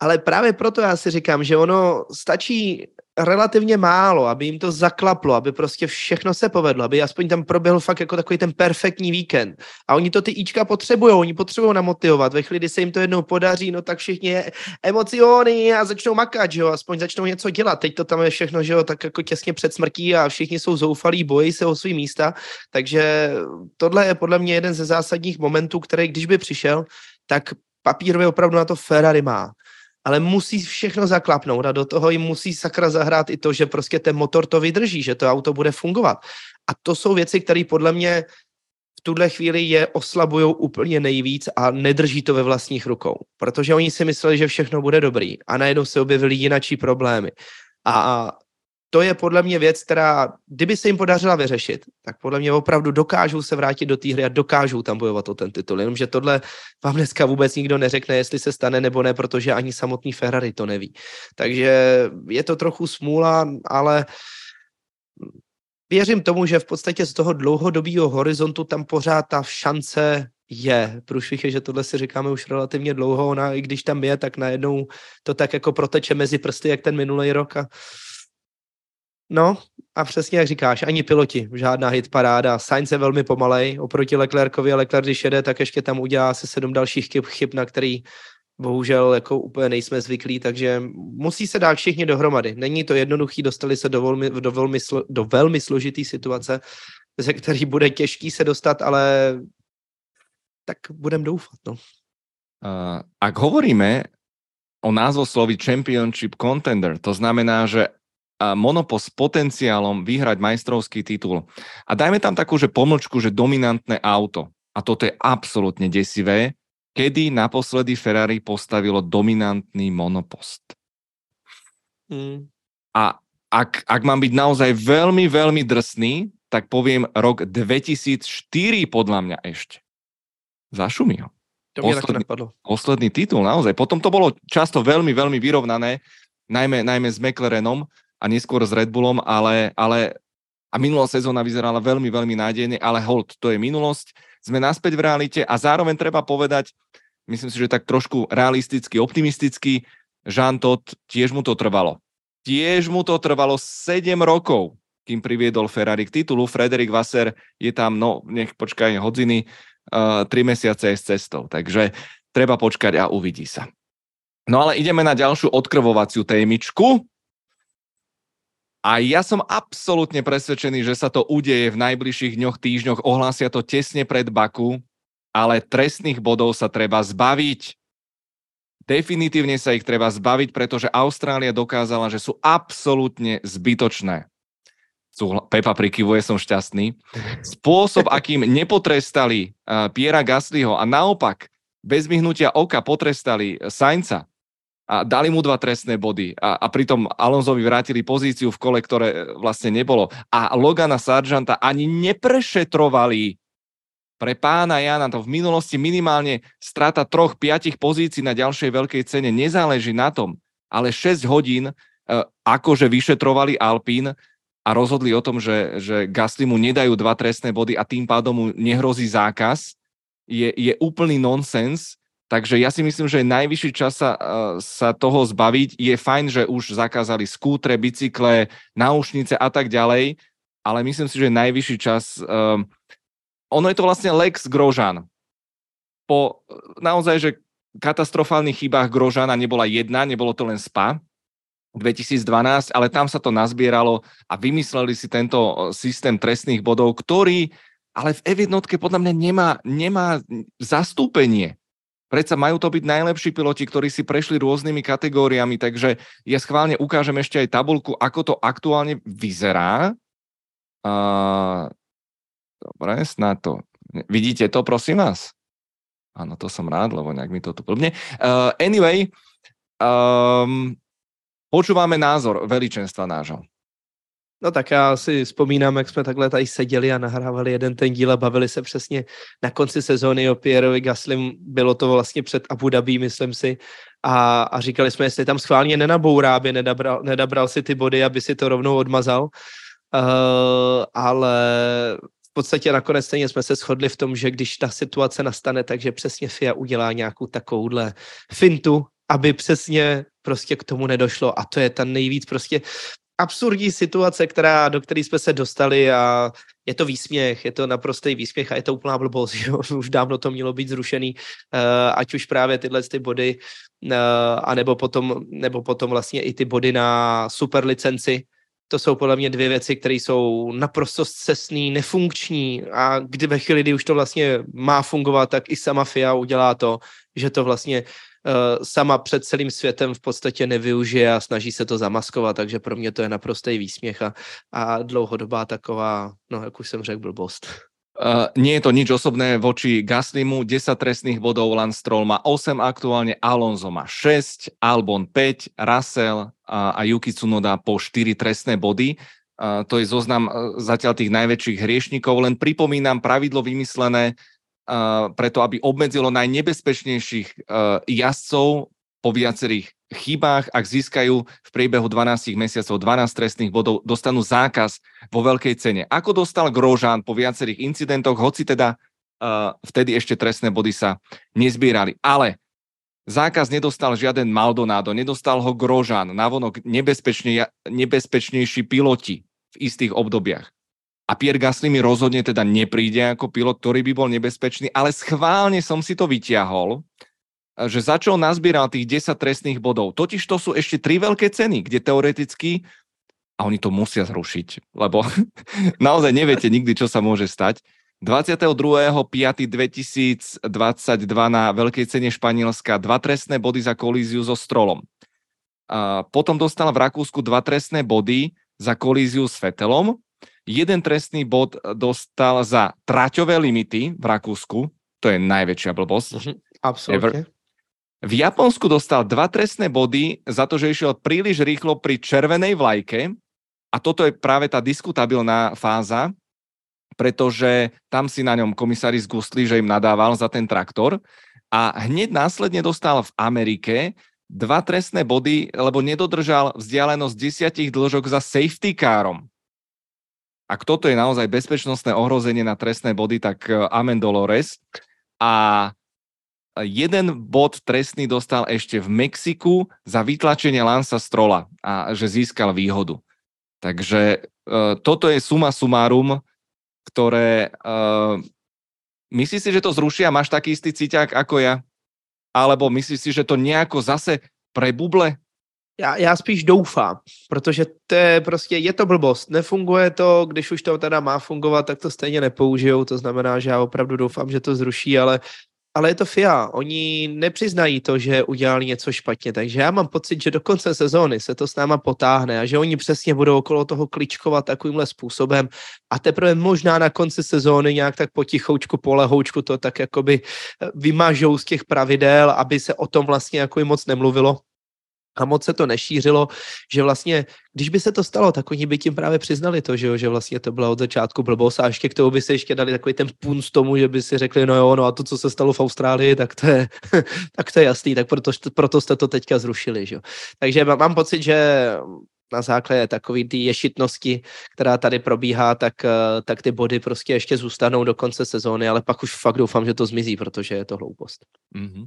ale právě proto já si říkám, že ono stačí relativně málo, aby jim to zaklaplo, aby prostě všechno se povedlo, aby aspoň tam proběhl fakt jako takový ten perfektní víkend. A oni to ty Ička potřebují, oni potřebují namotivovat. Ve chvíli, kdy se jim to jednou podaří, no tak všichni emociony a začnou makat, že jo, aspoň začnou něco dělat. Teď to tam je všechno, že jo, tak jako těsně před smrtí a všichni jsou zoufalí, bojí se o svý místa. Takže tohle je podle mě jeden ze zásadních momentů, který když by přišel, tak papírově opravdu na to Ferrari má ale musí všechno zaklapnout a do toho jim musí sakra zahrát i to, že prostě ten motor to vydrží, že to auto bude fungovat. A to jsou věci, které podle mě v tuhle chvíli je oslabují úplně nejvíc a nedrží to ve vlastních rukou. Protože oni si mysleli, že všechno bude dobrý a najednou se objevily jinačí problémy. A to je podle mě věc, která, kdyby se jim podařila vyřešit, tak podle mě opravdu dokážou se vrátit do té hry a dokážou tam bojovat o ten titul. Jenomže tohle vám dneska vůbec nikdo neřekne, jestli se stane nebo ne, protože ani samotný Ferrari to neví. Takže je to trochu smůla, ale věřím tomu, že v podstatě z toho dlouhodobého horizontu tam pořád ta šance je. Průšvih je, že tohle si říkáme už relativně dlouho, ona i když tam je, tak najednou to tak jako proteče mezi prsty, jak ten minulý rok a No a přesně jak říkáš, ani piloti, žádná hit paráda. Sainz je velmi pomalej oproti Leclercovi a Leclerc, když jede, tak ještě tam udělá asi sedm dalších chyb, chyb na který bohužel jako úplně nejsme zvyklí, takže musí se dát všichni dohromady. Není to jednoduchý, dostali se do velmi, do velmi, do velmi složitý situace, ze který bude těžký se dostat, ale tak budem doufat. No. Uh, ak hovoríme o názvoslovi Championship Contender, to znamená, že Monopo s potenciálom vyhrať majstrovský titul. A dajme tam takú, že pomlčku, že dominantné auto. A toto je absolútne desivé, kedy naposledy Ferrari postavilo dominantný monopost. Mm. A ak, ak mám byť naozaj veľmi, veľmi drsný, tak poviem rok 2004 podľa mňa ešte. Zašumí ho. To posledný, posledný titul, naozaj. Potom to bolo často veľmi, veľmi vyrovnané, najmä, najmä s McLarenom, a neskôr s Red Bullom, ale, ale a minulá sezóna vyzerala veľmi, veľmi nádejne, ale hold, to je minulosť. Sme naspäť v realite a zároveň treba povedať, myslím si, že tak trošku realisticky, optimisticky, Jean Todt, tiež mu to trvalo. Tiež mu to trvalo 7 rokov, kým priviedol Ferrari k titulu. Frederik Vasser je tam, no nech počkaj, hodziny, uh, 3 mesiace s cestou. Takže treba počkať a uvidí sa. No ale ideme na ďalšiu odkrvovaciu témičku. A ja som absolútne presvedčený, že sa to udeje v najbližších dňoch, týždňoch. Ohlásia to tesne pred Baku, ale trestných bodov sa treba zbaviť. Definitívne sa ich treba zbaviť, pretože Austrália dokázala, že sú absolútne zbytočné. Pepa prikyvuje, som šťastný. Spôsob, akým nepotrestali uh, Piera Gaslyho a naopak bez vyhnutia oka potrestali Sainca, a dali mu dva trestné body. A, a pritom Alonsovi vrátili pozíciu v kole, ktoré vlastne nebolo. A Logana Sargenta ani neprešetrovali pre pána Jana. To v minulosti minimálne strata troch, piatich pozícií na ďalšej veľkej cene nezáleží na tom, ale 6 hodín e, akože vyšetrovali Alpín a rozhodli o tom, že, že Gasly mu nedajú dva trestné body a tým pádom mu nehrozí zákaz, je, je úplný nonsens Takže ja si myslím, že najvyšší čas sa, eh, sa toho zbaviť. Je fajn, že už zakázali skútre, bicykle, náušnice a tak ďalej, ale myslím si, že najvyšší čas. Um, ono je to vlastne Lex Grožan. Po naozaj, že katastrofálnych chybách Grožana nebola jedna, nebolo to len SPA, 2012, ale tam sa to nazbieralo a vymysleli si tento eh, systém trestných bodov, ktorý ale v F1 podľa mňa nemá, nemá zastúpenie Predsa majú to byť najlepší piloti, ktorí si prešli rôznymi kategóriami, takže ja schválne ukážem ešte aj tabulku, ako to aktuálne vyzerá. Uh, dobre, snad to. Vidíte to, prosím vás? Áno, to som rád, lebo nejak mi to tu blbne. Uh, anyway, Um, počúváme názor veličenstva nášho. No tak já si vzpomínám, jak jsme takhle tady seděli a nahrávali jeden ten díl a bavili se přesně na konci sezóny o Pierovi Gaslim. Bylo to vlastně před Abu Dhabi, myslím si. A, a říkali jsme, jestli tam schválně nenabourá, aby nedabral, nedabral si ty body, aby si to rovnou odmazal. Uh, ale v podstatě nakonec stejně jsme se shodli v tom, že když ta situace nastane, takže přesně FIA udělá nějakou takovouhle fintu, aby přesně prostě k tomu nedošlo a to je ta nejvíc prostě absurdní situace, která, do které jsme se dostali a je to výsměch, je to naprostý výsměch a je to úplná blbost, že už dávno to mělo být zrušený, uh, ať už právě tyhle ty body, uh, anebo potom, nebo potom vlastně i ty body na super licenci, to jsou podle mě dvě věci, které jsou naprosto cestný, nefunkční a kdy ve chvíli, kdy už to vlastně má fungovat, tak i sama FIA udělá to, že to vlastně Eh, sama před celým světem v podstatě nevyužije a snaží se to zamaskovat, takže pro mě to je naprostý výsměch a, a dlouhodobá taková, no jak už jsem řekl, blbost. Uh, nie je to nič osobné voči Gaslimu, 10 trestných bodov, Lance Stroll má 8 aktuálne, Alonso má 6, Albon 5, Russell a, a Yuki Tsunoda po 4 trestné body. Uh, to je zoznam zatiaľ tých najväčších hriešnikov, len pripomínam pravidlo vymyslené preto aby obmedzilo najnebezpečnejších uh, jazdcov po viacerých chybách, ak získajú v priebehu 12 mesiacov 12 trestných bodov, dostanú zákaz vo veľkej cene. Ako dostal Grožán po viacerých incidentoch, hoci teda uh, vtedy ešte trestné body sa nezbierali. Ale zákaz nedostal žiaden Maldonado, nedostal ho Grožán, navonok nebezpečne, nebezpečnejší piloti v istých obdobiach. A Pierre Gasly mi rozhodne teda nepríde ako pilot, ktorý by bol nebezpečný, ale schválne som si to vyťahol, že začal nazbíral tých 10 trestných bodov. Totiž to sú ešte tri veľké ceny, kde teoreticky, a oni to musia zrušiť, lebo naozaj neviete nikdy, čo sa môže stať. 22.5.2022 na veľkej cene Španielska dva trestné body za kolíziu so Strolom. A potom dostal v Rakúsku dva trestné body za kolíziu s Fetelom Jeden trestný bod dostal za traťové limity v Rakúsku, to je najväčšia blbosť. Mm-hmm, absolutne. V Japonsku dostal dva trestné body za to, že išiel príliš rýchlo pri červenej vlajke a toto je práve tá diskutabilná fáza, pretože tam si na ňom komisáris Gustli, že im nadával za ten traktor a hneď následne dostal v Amerike dva trestné body, lebo nedodržal vzdialenosť desiatich dĺžok za safety carom ak toto je naozaj bezpečnostné ohrozenie na trestné body, tak e, Amen Dolores. A jeden bod trestný dostal ešte v Mexiku za vytlačenie Lansa Strola a že získal výhodu. Takže e, toto je suma sumárum, ktoré... E, myslíš si, že to zrušia? Máš taký istý cíťak ako ja? Alebo myslíš si, že to nejako zase prebuble? Já, já spíš doufám, protože to je prostě, je to blbost, nefunguje to, když už to teda má fungovat, tak to stejně nepoužijou, to znamená, že já opravdu doufám, že to zruší, ale, ale je to FIA, oni nepřiznají to, že udělali něco špatně, takže já mám pocit, že do konce sezóny se to s náma potáhne a že oni přesně budou okolo toho kličkovat takovýmhle způsobem. A teprve možná na konci sezóny nějak tak potichoučku, polehoučku to tak jakoby vymažou z těch pravidel, aby se o tom vlastně jako moc nemluvilo, a moc se to nešířilo, že vlastně, když by se to stalo, tak oni by tím právě přiznali to, že, jo, že vlastně to byla od začátku blbost a ještě k tomu by se ještě dali takový ten punc tomu, že by si řekli, no jo, no a to, co se stalo v Austrálii, tak to je, tak to je jasný, tak proto, proto jste to teďka zrušili, že jo. Takže mám pocit, že na základě takové té ješitnosti, která tady probíhá, tak, eh, tak ty body prostě ještě zůstanou do konce sezóny, ale pak už fakt doufám, že to zmizí, protože je to hloupost. Mm-hmm.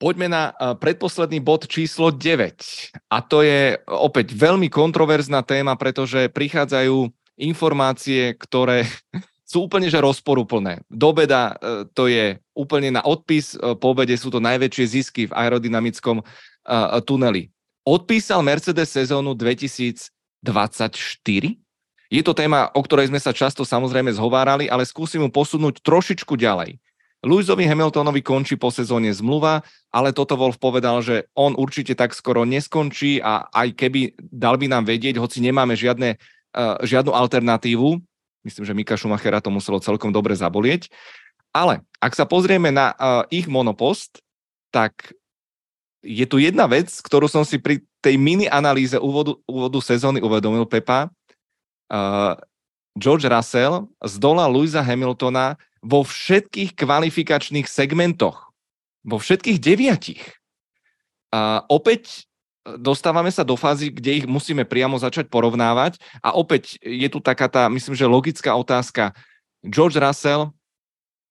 Poďme na predposledný bod číslo 9. A to je opäť veľmi kontroverzná téma, pretože prichádzajú informácie, ktoré sú úplne že rozporuplné. Do beda e, to je úplne na odpis, po obede sú to najväčšie zisky v aerodynamickom tuneli. Odpísal Mercedes sezónu 2024? Je to téma, o ktorej sme sa často samozrejme zhovárali, ale skúsim mu posunúť trošičku ďalej. Lewisovi Hamiltonovi končí po sezóne zmluva, ale toto Wolf povedal, že on určite tak skoro neskončí a aj keby dal by nám vedieť, hoci nemáme žiadne, uh, žiadnu alternatívu, myslím, že Mika Schumachera to muselo celkom dobre zabolieť, ale ak sa pozrieme na uh, ich monopost, tak je tu jedna vec, ktorú som si pri tej mini analýze úvodu, úvodu sezóny uvedomil, Pepa. Uh, George Russell zdolal Louisa Hamiltona vo všetkých kvalifikačných segmentoch. Vo všetkých deviatich. A opäť dostávame sa do fázy, kde ich musíme priamo začať porovnávať a opäť je tu taká tá, myslím, že logická otázka. George Russell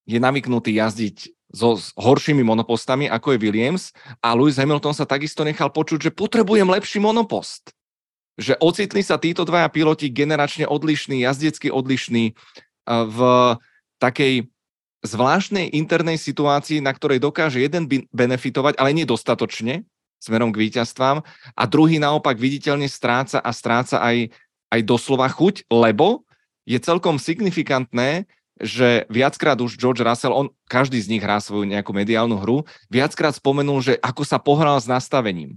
je navyknutý jazdiť so horšími monopostami, ako je Williams a Lewis Hamilton sa takisto nechal počuť, že potrebujem lepší monopost. Že ocitli sa títo dvaja piloti generačne odlišní, jazdecky odlišní v takej zvláštnej internej situácii, na ktorej dokáže jeden benefitovať, ale nie dostatočne, smerom k víťazstvám a druhý naopak viditeľne stráca a stráca aj, aj doslova chuť, lebo je celkom signifikantné, že viackrát už George Russell, on, každý z nich hrá svoju nejakú mediálnu hru, viackrát spomenul, že ako sa pohral s nastavením.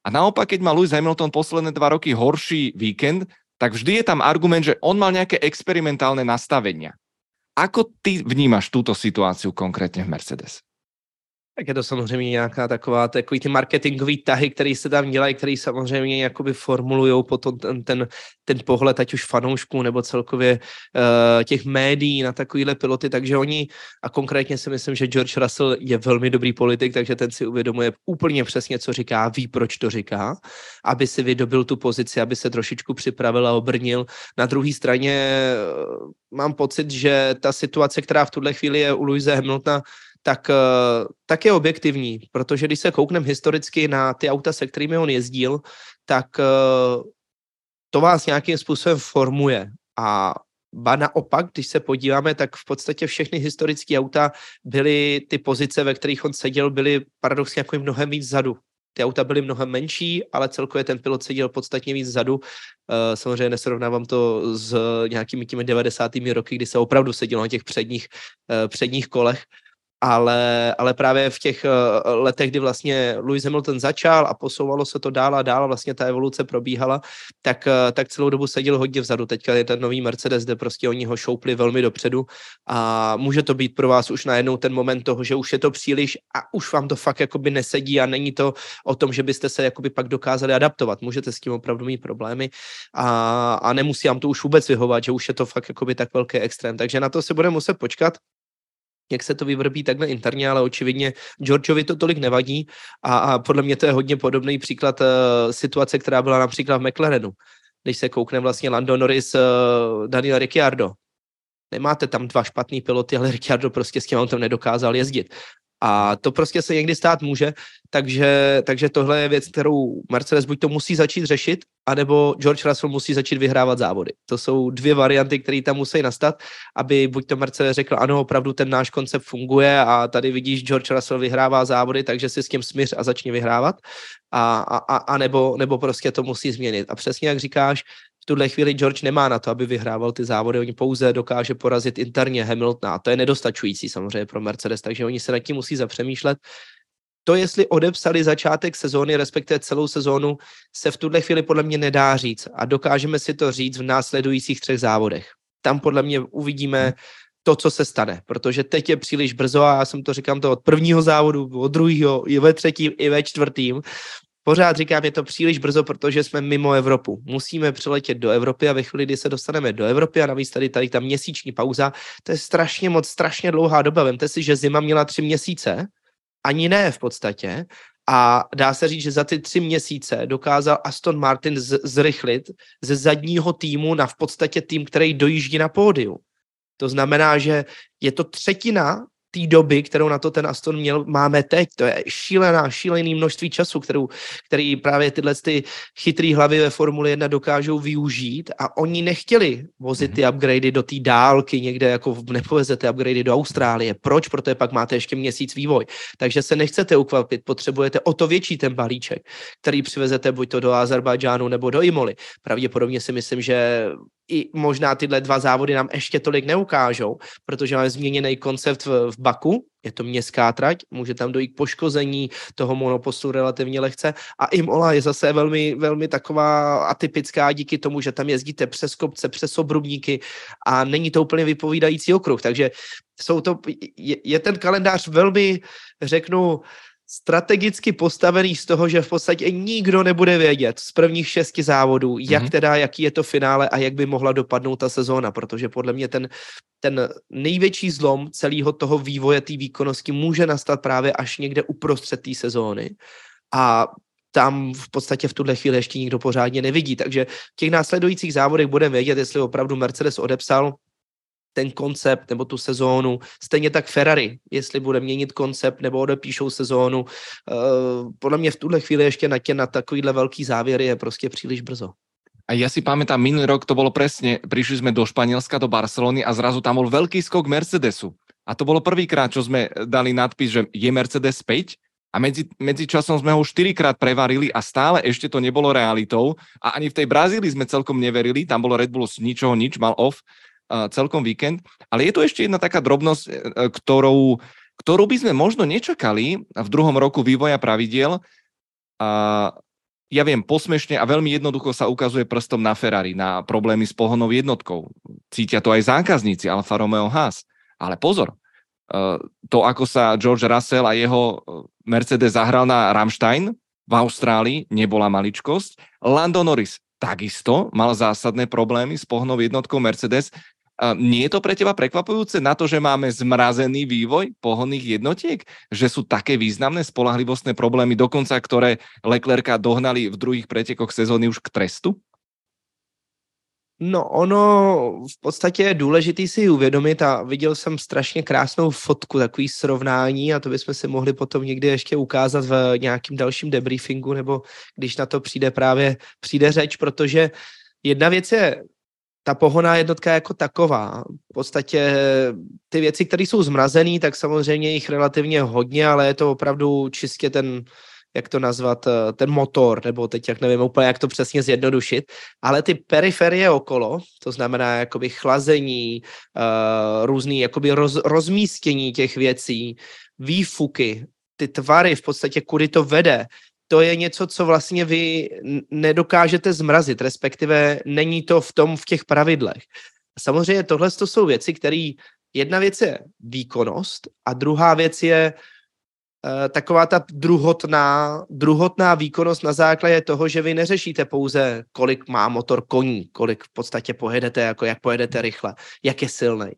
A naopak, keď má Lewis Hamilton posledné dva roky horší víkend, tak vždy je tam argument, že on mal nejaké experimentálne nastavenia. Ako ty vnímaš túto situáciu konkrétně v Mercedes? Tak je to samozřejmě nějaká taková, takový ty marketingový tahy, které se tam dělají, které samozřejmě jakoby formulují potom ten, ten, ten pohled, ať už fanoušků nebo celkově uh, těch médií na takovýhle piloty, takže oni, a konkrétně si myslím, že George Russell je velmi dobrý politik, takže ten si uvědomuje úplně přesně, co říká, ví, proč to říká, aby si vydobil tu pozici, aby se trošičku připravil a obrnil. Na druhé straně uh, mám pocit, že ta situace, která v tuhle chvíli je u Louise Hamiltona, tak, eh, tak je objektivní, protože když se koukneme historicky na ty auta, se kterými on jezdil, tak eh, to vás nějakým způsobem formuje a Ba naopak, když se podíváme, tak v podstatě všechny historické auta byly, ty pozice, ve kterých on seděl, byly paradoxně jako mnohem víc vzadu. Ty auta byly mnohem menší, ale celkově ten pilot seděl podstatně víc vzadu. Uh, samozřejmě nesrovnávám to s nějakými těmi 90. roky, kdy se opravdu sedělo na těch předních, předních kolech ale, ale právě v těch uh, letech, kdy vlastně Lewis Hamilton začal a posouvalo se to dál a dál, vlastně ta evoluce probíhala, tak, uh, tak celou dobu seděl hodně vzadu. Teďka je ten nový Mercedes, kde prostě oni ho šoupli velmi dopředu a může to být pro vás už najednou ten moment toho, že už je to příliš a už vám to fakt jakoby nesedí a není to o tom, že byste se jakoby pak dokázali adaptovat. Můžete s tím opravdu mít problémy a, a nemusí vám to už vůbec vyhovat, že už je to fakt jakoby tak velký extrém. Takže na to se bude muset počkat jak se to vyvrbí takhle interně, ale očividně Georgeovi to tolik nevadí a, a podle mě to je hodně podobný příklad uh, situace, která byla například v McLarenu. Když se koukne vlastně Lando Norris, uh, Daniel Ricciardo. Nemáte tam dva špatný piloty, ale Ricciardo prostě s tím autem nedokázal jezdit. A to prostě se někdy stát může, takže, takže tohle je věc, kterou Mercedes buď to musí začít řešit, anebo George Russell musí začít vyhrávat závody. To jsou dvě varianty, které tam musí nastat, aby buď to Mercedes řekl, ano, opravdu ten náš koncept funguje a tady vidíš, George Russell vyhrává závody, takže si s tím smíř a začni vyhrávat, a, a, a nebo, nebo prostě to musí změnit. A přesně jak říkáš, tuhle chvíli George nemá na to, aby vyhrával ty závody, oni pouze dokáže porazit interně Hamiltona a to je nedostačující samozřejmě pro Mercedes, takže oni se nad tím musí zapřemýšlet. To, jestli odepsali začátek sezóny, respektive celou sezónu, se v tuhle chvíli podle mě nedá říct a dokážeme si to říct v následujících třech závodech. Tam podle mě uvidíme to, co se stane, protože teď je příliš brzo a já jsem to říkám to od prvního závodu, od druhého, i ve třetím, i ve čtvrtým pořád říkám, je to příliš brzo, protože jsme mimo Evropu. Musíme přiletět do Evropy a ve chvíli, kdy se dostaneme do Evropy a navíc tady, tady ta měsíční pauza, to je strašně moc, strašně dlouhá doba. Vemte si, že zima měla tři měsíce, ani ne v podstatě, a dá se říct, že za ty tři měsíce dokázal Aston Martin z- zrychlit ze zadního týmu na v podstatě tým, který dojíždí na pódiu. To znamená, že je to třetina té doby, kterou na to ten Aston měl, máme teď. To je šílená, šílený množství času, kterou, který právě tyhle ty chytrý hlavy ve Formuli 1 dokážou využít a oni nechtěli vozit ty mhm. upgradey do té dálky někde, jako nepovezete upgradey do Austrálie. Proč? Protože pak máte ještě měsíc vývoj. Takže se nechcete ukvapit, potřebujete o to větší ten balíček, který přivezete buď to do Azerbajdžánu nebo do Imoly. Pravděpodobně si myslím, že i možná tyhle dva závody nám ještě tolik neukážou, protože máme změněný koncept v, v Baku, je to městská trať, může tam dojít k poškození toho monopostu relativně lehce. A Imola je zase velmi, velmi taková atypická díky tomu, že tam jezdíte přes kopce, přes obrubníky a není to úplně vypovídající okruh, takže jsou to, je, je ten kalendář velmi, řeknu, strategicky postavený z toho, že v podstatě nikdo nebude vědět z prvních šesti závodů, jak mm-hmm. teda, jaký je to finále a jak by mohla dopadnout ta sezóna, protože podle mě ten, ten největší zlom celého toho vývoje té výkonnosti může nastat právě až někde uprostřed té sezóny. A tam v podstatě v tuhle chvíli ještě nikdo pořádně nevidí. Takže v těch následujících závodech budeme vědět, jestli opravdu Mercedes odepsal ten koncept nebo tu sezónu. Stejně tak Ferrari, jestli bude měnit koncept nebo odepíšou sezónu. Uh, podle mě v tuhle chvíli ještě na tě na takovýhle velký závěry je prostě příliš brzo. A ja si pamätám, minulý rok to bolo presne, prišli sme do Španielska, do Barcelony a zrazu tam bol veľký skok Mercedesu. A to bolo prvýkrát, čo sme dali nadpis, že je Mercedes späť a medzi, medzi časom sme ho štyrikrát prevarili a stále ešte to nebolo realitou a ani v tej Brazílii sme celkom neverili, tam bolo Red Bull z ničoho nič, mal off celkom víkend. Ale je tu ešte jedna taká drobnosť, e, e, ktorou, ktorú by sme možno nečakali v druhom roku vývoja pravidiel. A ja viem, posmešne a veľmi jednoducho sa ukazuje prstom na Ferrari, na problémy s pohonou jednotkou. Cítia to aj zákazníci Alfa Romeo Haas. Ale pozor, e, to, ako sa George Russell a jeho Mercedes zahral na Rammstein v Austrálii, nebola maličkosť. Lando Norris takisto mal zásadné problémy s pohnou jednotkou Mercedes nie je to pre teba prekvapujúce na to, že máme zmrazený vývoj pohonných jednotiek? Že sú také významné spolahlivostné problémy, dokonca ktoré Leclerca dohnali v druhých pretekoch sezóny už k trestu? No ono v podstatě je důležitý si uvědomit a viděl jsem strašně krásnou fotku, takový srovnání a to bychom si mohli potom někdy ještě ukázat v nějakým dalším debriefingu nebo když na to přijde právě přijde řeč, protože jedna věc je ta pohoná jednotka jako taková. V podstatě ty věci, které jsou zmrazené, tak samozřejmě jich relativně hodně, ale je to opravdu čistě ten, jak to nazvat, eh, ten motor, nebo teď jak nevím úplně, jak to přesně zjednodušit, ale ty periferie okolo, to znamená jakoby chlazení, uh, různý jakoby roz, rozmístění těch věcí, výfuky, ty tvary v podstatě, kudy to vede, to je něco, co vlastně vy nedokážete zmrazit, respektive není to v tom v těch pravidlech. Samozřejmě tohle to jsou věci, které jedna věc je výkonnost a druhá věc je taková ta druhotná, druhotná výkonnost na základě toho, že vy neřešíte pouze, kolik má motor koní, kolik v podstatě pojedete, jako jak pojedete rychle, jak je silný,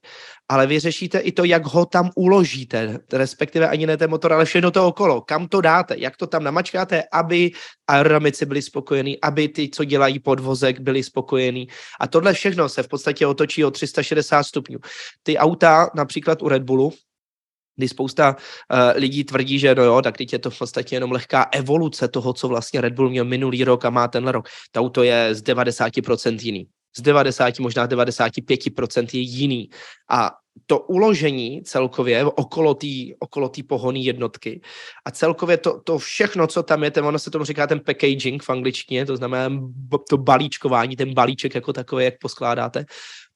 ale vy řešíte i to, jak ho tam uložíte, respektive ani ne ten motor, ale všechno to okolo, kam to dáte, jak to tam namačkáte, aby aerodynamici byli spokojení, aby ty, co dělají podvozek, byli spokojení. A tohle všechno se v podstatě otočí o 360 stupňů. Ty auta, například u Red Bullu, kdy spousta uh, lidí tvrdí, že no jo, tak teď je to v podstatě jenom lehká evoluce toho, co vlastně Red Bull měl minulý rok a má tenhle rok. To auto je z 90% jiný. Z 90, možná 95% je jiný. A to uložení celkově okolo té okolo tý pohonný jednotky a celkově to, to všechno, co tam je, ten, ono se tomu říká ten packaging v angličtině, to znamená to balíčkování, ten balíček jako takový, jak poskládáte,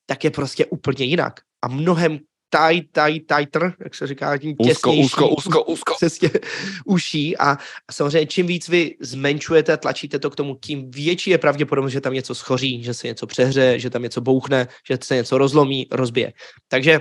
tak je prostě úplně jinak a mnohem taj, taj, tighter, jak se říká, tím těsnější. Úzko, úzko, úzko. Přesně uší a, samozřejmě čím víc vy zmenšujete, tlačíte to k tomu, tím větší je pravděpodobnost, že tam něco schoří, že se něco přehře, že tam něco bouchne, že se něco rozlomí, rozbije. Takže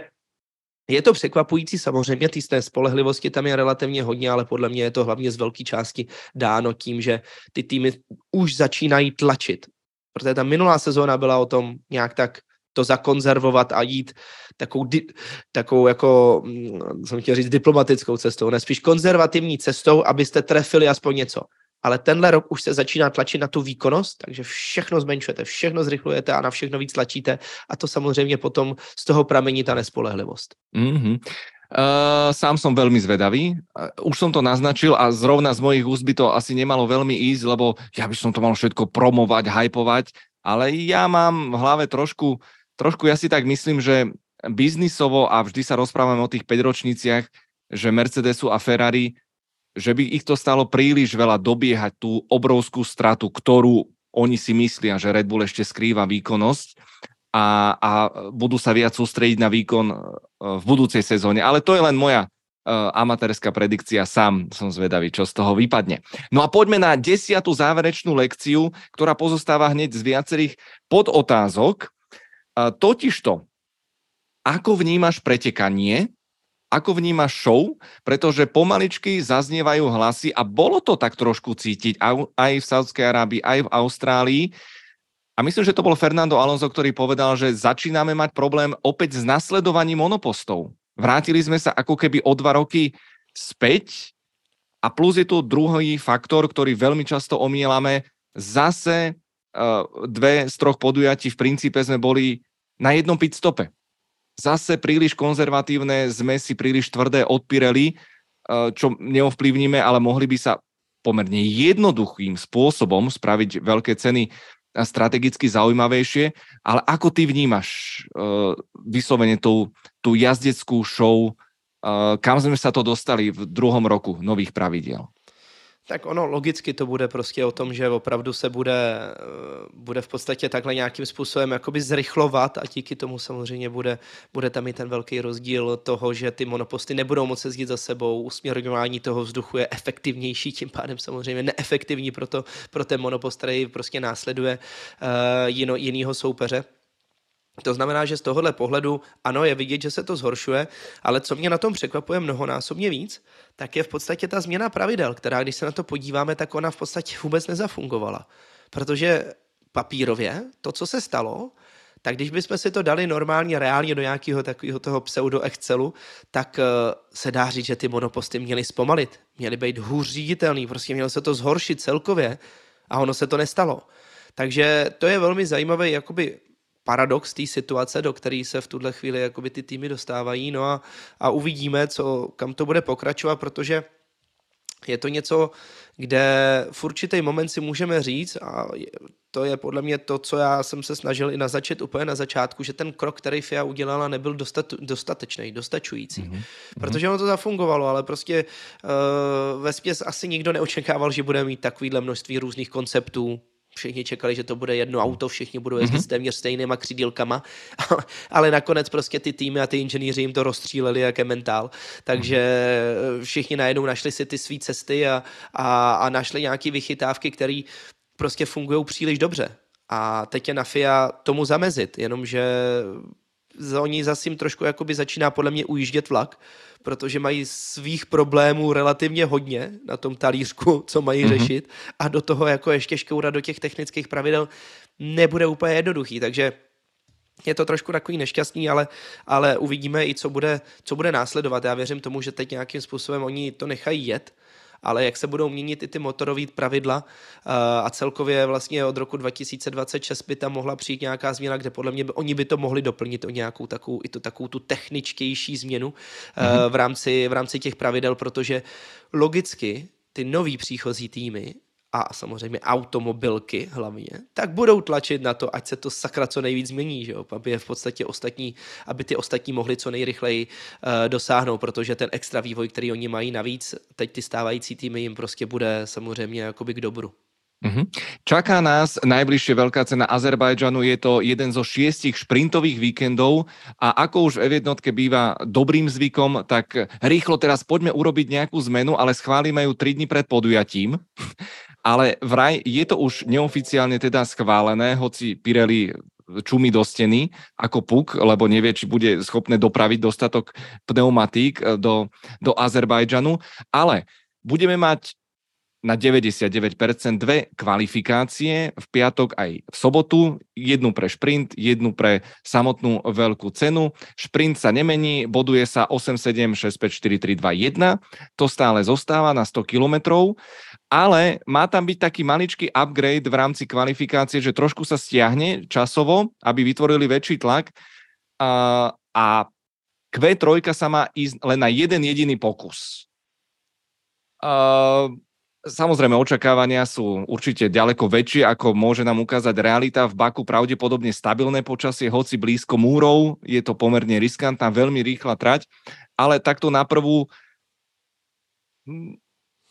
je to překvapující, samozřejmě té spolehlivosti tam je relativně hodně, ale podle mě je to hlavně z velké části dáno tím, že ty týmy už začínají tlačit. Protože ta minulá sezóna byla o tom nějak tak to zakonzervovat a jít takovou, di, takovou jako, mm, jsem chtěl říct, diplomatickou cestou, ne spíš konzervativní cestou, abyste trefili aspoň něco. Ale tenhle rok už se začíná tlačit na tu výkonnost, takže všechno zmenšujete, všechno zrychlujete a na všechno víc tlačíte a to samozřejmě potom z toho pramení ta nespolehlivost. Mm-hmm. Uh, sám som veľmi zvedavý. Uh, už som to naznačil a zrovna z mojich úst by to asi nemalo veľmi ísť, lebo ja by som to mal všetko promovať, hypovať, ale ja mám v hlave trošku trošku ja si tak myslím, že biznisovo a vždy sa rozprávame o tých 5 ročniciach, že Mercedesu a Ferrari, že by ich to stalo príliš veľa dobiehať tú obrovskú stratu, ktorú oni si myslia, že Red Bull ešte skrýva výkonnosť a, a budú sa viac sústrediť na výkon e, v budúcej sezóne. Ale to je len moja uh, amatérska predikcia, sám som zvedavý, čo z toho vypadne. No a poďme na desiatú záverečnú lekciu, ktorá pozostáva hneď z viacerých podotázok. Totižto, ako vnímaš pretekanie Ako vnímaš show? Pretože pomaličky zaznievajú hlasy a bolo to tak trošku cítiť aj v Saudskej Arábii, aj v Austrálii. A myslím, že to bol Fernando Alonso, ktorý povedal, že začíname mať problém opäť s nasledovaním monopostov. Vrátili sme sa ako keby o dva roky späť a plus je tu druhý faktor, ktorý veľmi často omielame. Zase dve z troch podujatí v princípe sme boli na jednom pit stope. Zase príliš konzervatívne, sme si príliš tvrdé od Pirelli, uh, čo neovplyvníme, ale mohli by sa pomerne jednoduchým spôsobom spraviť veľké ceny strategicky zaujímavejšie, ale ako ty vnímaš uh, vyslovene tú, tú jazdeckú show, uh, kam sme sa to dostali v druhom roku nových pravidiel? Tak ono logicky to bude prostě o tom, že opravdu se bude, eh, bude v podstatě takhle nějakým způsobem jakoby zrychlovat a díky tomu samozřejmě bude, bude tam i ten velký rozdíl toho, že ty monoposty nebudou moci jezdit za sebou, usměrňování toho vzduchu je efektivnější, tím pádem samozřejmě neefektivní pro, to, pro ten monopost, který prostě následuje uh, jinýho soupeře. To znamená, že z tohohle pohledu ano, je vidět, že se to zhoršuje, ale co mě na tom překvapuje mnohonásobně víc, tak je v podstatě ta změna pravidel, která, když se na to podíváme, tak ona v podstatě vůbec nezafungovala. Protože papírově to, co se stalo, tak když bychom si to dali normálně, reálně do nějakého takového toho pseudo Excelu, tak uh, se dá říct, že ty monoposty měly zpomalit, měly být hůř říditelný, prostě mělo se to zhoršit celkově a ono se to nestalo. Takže to je velmi zajímavý jakoby paradox té situace, do které se v tuhle chvíli jakoby ty týmy dostávají. No a, a uvidíme, co, kam to bude pokračovat, protože je to něco, kde v určitý moment si můžeme říct, a to je podle mě to, co já jsem se snažil i nazačet úplně na začátku, že ten krok, který FIA udělala, nebyl dostat, dostatečný, dostačující. Mm-hmm. Protože ono to zafungovalo, ale prostě uh, ve spěs asi nikdo neočekával, že bude mít takovýhle množství různých konceptů, všichni čekali, že to bude jedno auto, všichni budou jezdit mm-hmm. téměř stejnýma křídílkama, ale, nakonec prostě ty týmy a ty inženýři jim to rozstříleli jak je mentál, takže mhm. všichni najednou našli si ty své cesty a, a, a našli nějaké vychytávky, které prostě fungují příliš dobře. A teď je na FIA tomu zamezit, jenomže oni zase jim trošku jakoby začíná podle mě ujíždět vlak, protože mají svých problémů relativně hodně na tom talířku, co mají mm-hmm. řešit a do toho jako ještě škourat do těch technických pravidel nebude úplně jednoduchý, takže je to trošku takový nešťastný, ale, ale uvidíme i, co bude, co bude následovat. Já věřím tomu, že teď nějakým způsobem oni to nechají jet, ale jak se budou měnit i ty motorové pravidla uh, a celkově vlastně od roku 2026 by tam mohla přijít nějaká změna, kde podle mě by, oni by to mohli doplnit o nějakou takovou, i to, takovou tu techničtější změnu mm-hmm. v, rámci, v rámci těch pravidel, protože logicky ty nový příchozí týmy a samozřejmě automobilky hlavně, tak budou tlačit na to, ať se to sakra co nejvíc změní, že jo? aby je v podstatě ostatní, aby ty ostatní mohli co nejrychleji uh, dosáhnout, protože ten extra vývoj, který oni mají navíc, teď ty stávající týmy jim prostě bude samozřejmě jakoby k dobru. Mm-hmm. Čaká nás najbližšie veľká cena Azerbajdžanu, je to jeden zo šiestich šprintových víkendov a ako už v jednotke býva dobrým zvykom, tak rýchlo teraz poďme urobiť nejakú zmenu, ale schválime ju 3 dní pred podujatím ale vraj je to už neoficiálne teda schválené, hoci Pirelli čumí do steny ako puk, lebo nevie, či bude schopné dopraviť dostatok pneumatík eh, do, do Azerbajdžanu, ale budeme mať na 99% dve kvalifikácie v piatok aj v sobotu, jednu pre šprint, jednu pre samotnú veľkú cenu. Šprint sa nemení, boduje sa 8-7, 6-5, 4, 3, 2, 1. To stále zostáva na 100 kilometrov ale má tam byť taký maličký upgrade v rámci kvalifikácie, že trošku sa stiahne časovo, aby vytvorili väčší tlak a, a Q3 sa má ísť len na jeden jediný pokus. A, Samozrejme, očakávania sú určite ďaleko väčšie, ako môže nám ukázať realita. V Baku pravdepodobne stabilné počasie, hoci blízko múrov, je to pomerne riskantná, veľmi rýchla trať, ale takto na prvú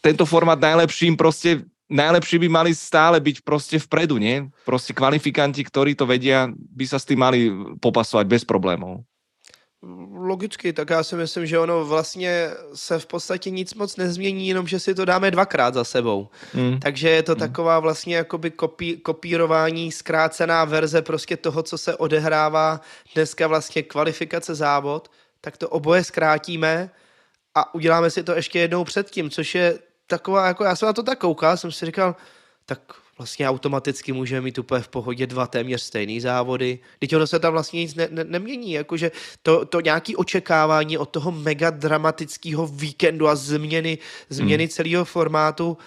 tento formát najlepším proste najlepší by mali stále byť proste vpredu, nie? Proste kvalifikanti, ktorí to vedia, by sa s tým mali popasovať bez problémov. Logicky, tak já si myslím, že ono vlastně se v podstatě nic moc nezmění, jenom že si to dáme dvakrát za sebou. Mm. Takže je to mm. taková vlastně jakoby kopí, kopírování, zkrácená verze prostě toho, co se odehrává dneska vlastně kvalifikace závod, tak to oboje zkrátíme a uděláme si to ještě jednou předtím, což je taková, jako já jsem na to tak koukal, jsem si říkal, tak vlastně automaticky můžeme mít úplně v pohodě dva téměř stejný závody. Teď ono se tam vlastně nic ne, ne, nemění, jakože to, to nějaké očekávání od toho mega dramatického víkendu a změny, změny hmm. celého formátu,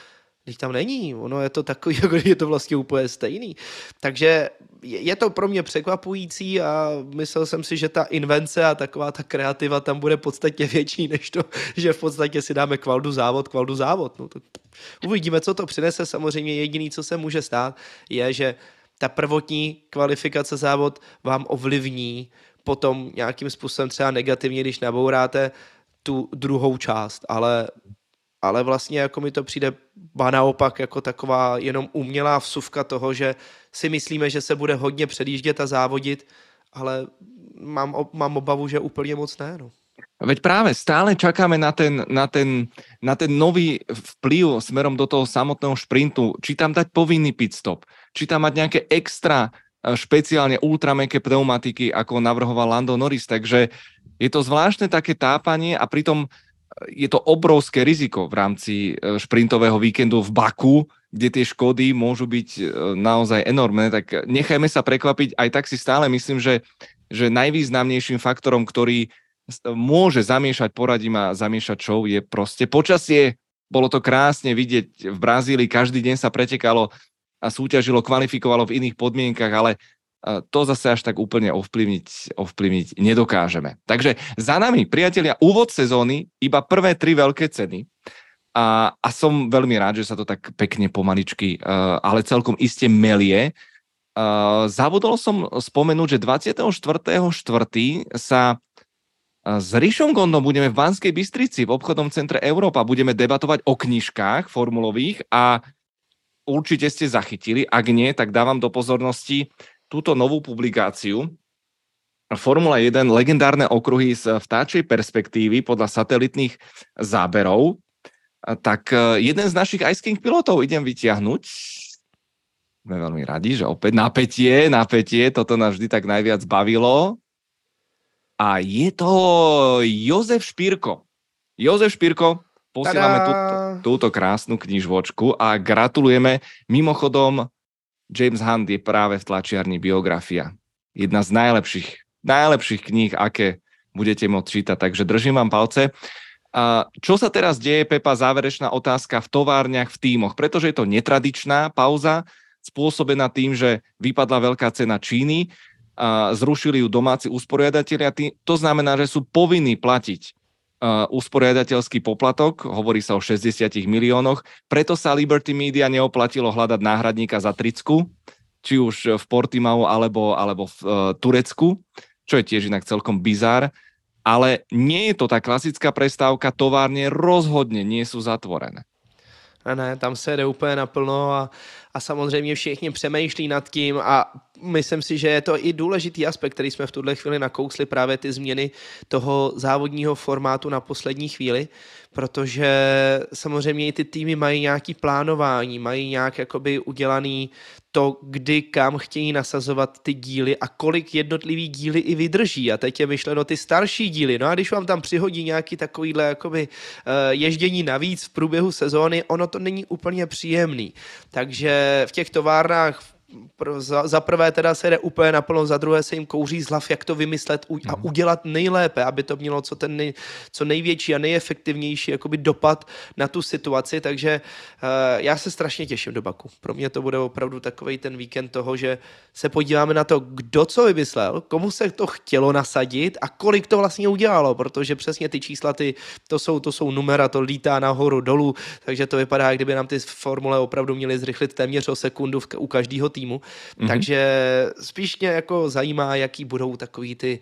Teď tam není, ono je to takový, jako je to vlastně úplně stejný. Takže je to pro mě překvapující a myslel jsem si, že ta invence a taková ta kreativa tam bude podstatně větší, než to, že v podstatě si dáme kvaldu závod, kvaldu závod. No to uvidíme, co to přinese. Samozřejmě jediný, co se může stát, je, že ta prvotní kvalifikace závod vám ovlivní potom nějakým způsobem třeba negativně, když nabouráte tu druhou část, ale ale vlastně jako mi to přijde ba naopak jako taková jenom umělá vsuvka toho, že si myslíme, že se bude hodně předjíždět a závodit, ale mám, mám obavu, že úplně moc ne. No. Veď práve stále čakáme na ten, na, ten, na ten nový vplyv smerom do toho samotného šprintu. Či tam dať povinný pit stop, či tam mať nejaké extra e, špeciálne ultrameké pneumatiky, ako navrhoval Lando Norris. Takže je to zvláštne také tápanie a pritom je to obrovské riziko v rámci e, šprintového víkendu v Baku, kde tie škody môžu byť e, naozaj enormné, tak nechajme sa prekvapiť. Aj tak si stále myslím, že, že najvýznamnejším faktorom, ktorý môže zamiešať poradím a zamiešať show je proste počasie. Bolo to krásne vidieť v Brazílii, každý deň sa pretekalo a súťažilo, kvalifikovalo v iných podmienkach, ale to zase až tak úplne ovplyvniť, ovplyvniť nedokážeme. Takže za nami, priatelia, úvod sezóny, iba prvé tri veľké ceny. A, a som veľmi rád, že sa to tak pekne pomaličky, uh, ale celkom iste melie. Uh, zabudol som spomenúť, že 24.4. sa s Rišom Gondom budeme v Banskej Bystrici v obchodnom centre Európa. Budeme debatovať o knižkách formulových a určite ste zachytili. Ak nie, tak dávam do pozornosti túto novú publikáciu Formula 1 legendárne okruhy z vtáčej perspektívy podľa satelitných záberov, tak e, jeden z našich ajských pilotov idem vyťahnuť. Sme veľmi radi, že opäť napätie, napätie, toto nás vždy tak najviac bavilo. A je to Jozef Špírko. Jozef Špírko, posílame túto, túto krásnu knižvočku a gratulujeme. Mimochodom, James Hunt je práve v tlačiarni biografia. Jedna z najlepších, najlepších kníh, aké budete môcť čítať, takže držím vám palce. A čo sa teraz deje, Pepa, záverečná otázka v továrniach, v týmoch, pretože je to netradičná pauza, spôsobená tým, že vypadla veľká cena Číny, a zrušili ju domáci usporiadatelia, to znamená, že sú povinní platiť usporiadateľský poplatok, hovorí sa o 60 miliónoch, preto sa Liberty Media neoplatilo hľadať náhradníka za tricku, či už v Portimao alebo, alebo v uh, Turecku, čo je tiež inak celkom bizár, ale nie je to tá klasická prestávka, továrne rozhodne nie sú zatvorené. Ne, ne, tam se jde úplně naplno a, a samozřejmě všichni přemýšlí nad tím a myslím si, že je to i důležitý aspekt, který jsme v tuhle chvíli nakousli, právě ty změny toho závodního formátu na poslední chvíli, protože samozřejmě i ty týmy mají nějaký plánování, mají nějak jakoby udělaný to, kdy kam chtějí nasazovat ty díly a kolik jednotlivý díly i vydrží. A teď je myšleno ty starší díly. No a když vám tam přihodí nějaký takovýhle jakoby uh, ježdění navíc v průběhu sezóny, ono to není úplně příjemný. Takže v těch továrnách za, za prvé teda se jde úplně naplno, za druhé se jim kouří z hlav, jak to vymyslet a mhm. udělat nejlépe, aby to mělo co, ten nej, co největší a nejefektivnější jakoby dopad na tu situaci, takže uh, já se strašně těším do Baku. Pro mě to bude opravdu takový ten víkend toho, že se podíváme na to, kdo co vymyslel, komu se to chtělo nasadit a kolik to vlastně udělalo, protože přesně ty čísla, ty, to, jsou, to jsou numera, to lítá nahoru, dolů, takže to vypadá, kdyby nám ty formule opravdu měly zrychlit téměř o sekundu v, u každého týmu. Mm-hmm. Takže spíš mě jako zajímá, jaký budou takový ty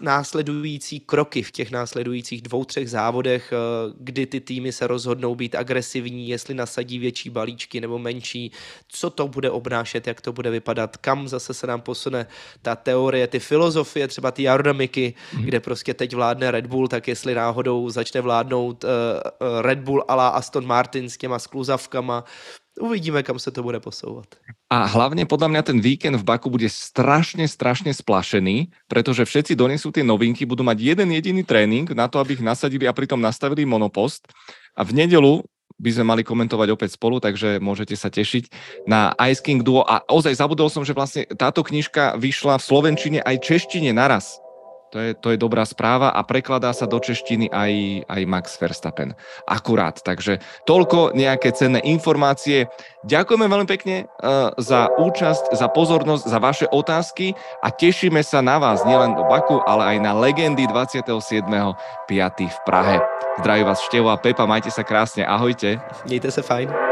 následující kroky v těch následujících dvou, třech závodech, eh, kdy ty týmy se rozhodnou být agresivní, jestli nasadí větší balíčky nebo menší, co to bude obnášet, jak to bude vypadat, kam zase se nám posune ta teorie, ty filozofie, třeba ty aerodynamiky, mm. kde prostě teď vládne Red Bull, tak jestli náhodou začne vládnout uh, Red Bull ala Aston Martin s těma skluzavkama, uvidíme, kam se to bude posouvat. A hlavne podľa mňa ten víkend v Baku bude strašne, strašne splašený, pretože všetci donesú tie novinky, budú mať jeden jediný tréning na to, aby ich nasadili a pritom nastavili monopost. A v nedelu by sme mali komentovať opäť spolu, takže môžete sa tešiť na Ice King Duo. A ozaj zabudol som, že vlastne táto knižka vyšla v Slovenčine aj češtine naraz. To je, to je dobrá správa a prekladá sa do češtiny aj, aj Max Verstappen. Akurát. Takže toľko nejaké cenné informácie. Ďakujeme veľmi pekne uh, za účasť, za pozornosť, za vaše otázky a tešíme sa na vás nielen do Baku, ale aj na legendy 27.5. v Prahe. Zdraví vás Števo a Pepa, majte sa krásne. Ahojte. Mějte se fajn.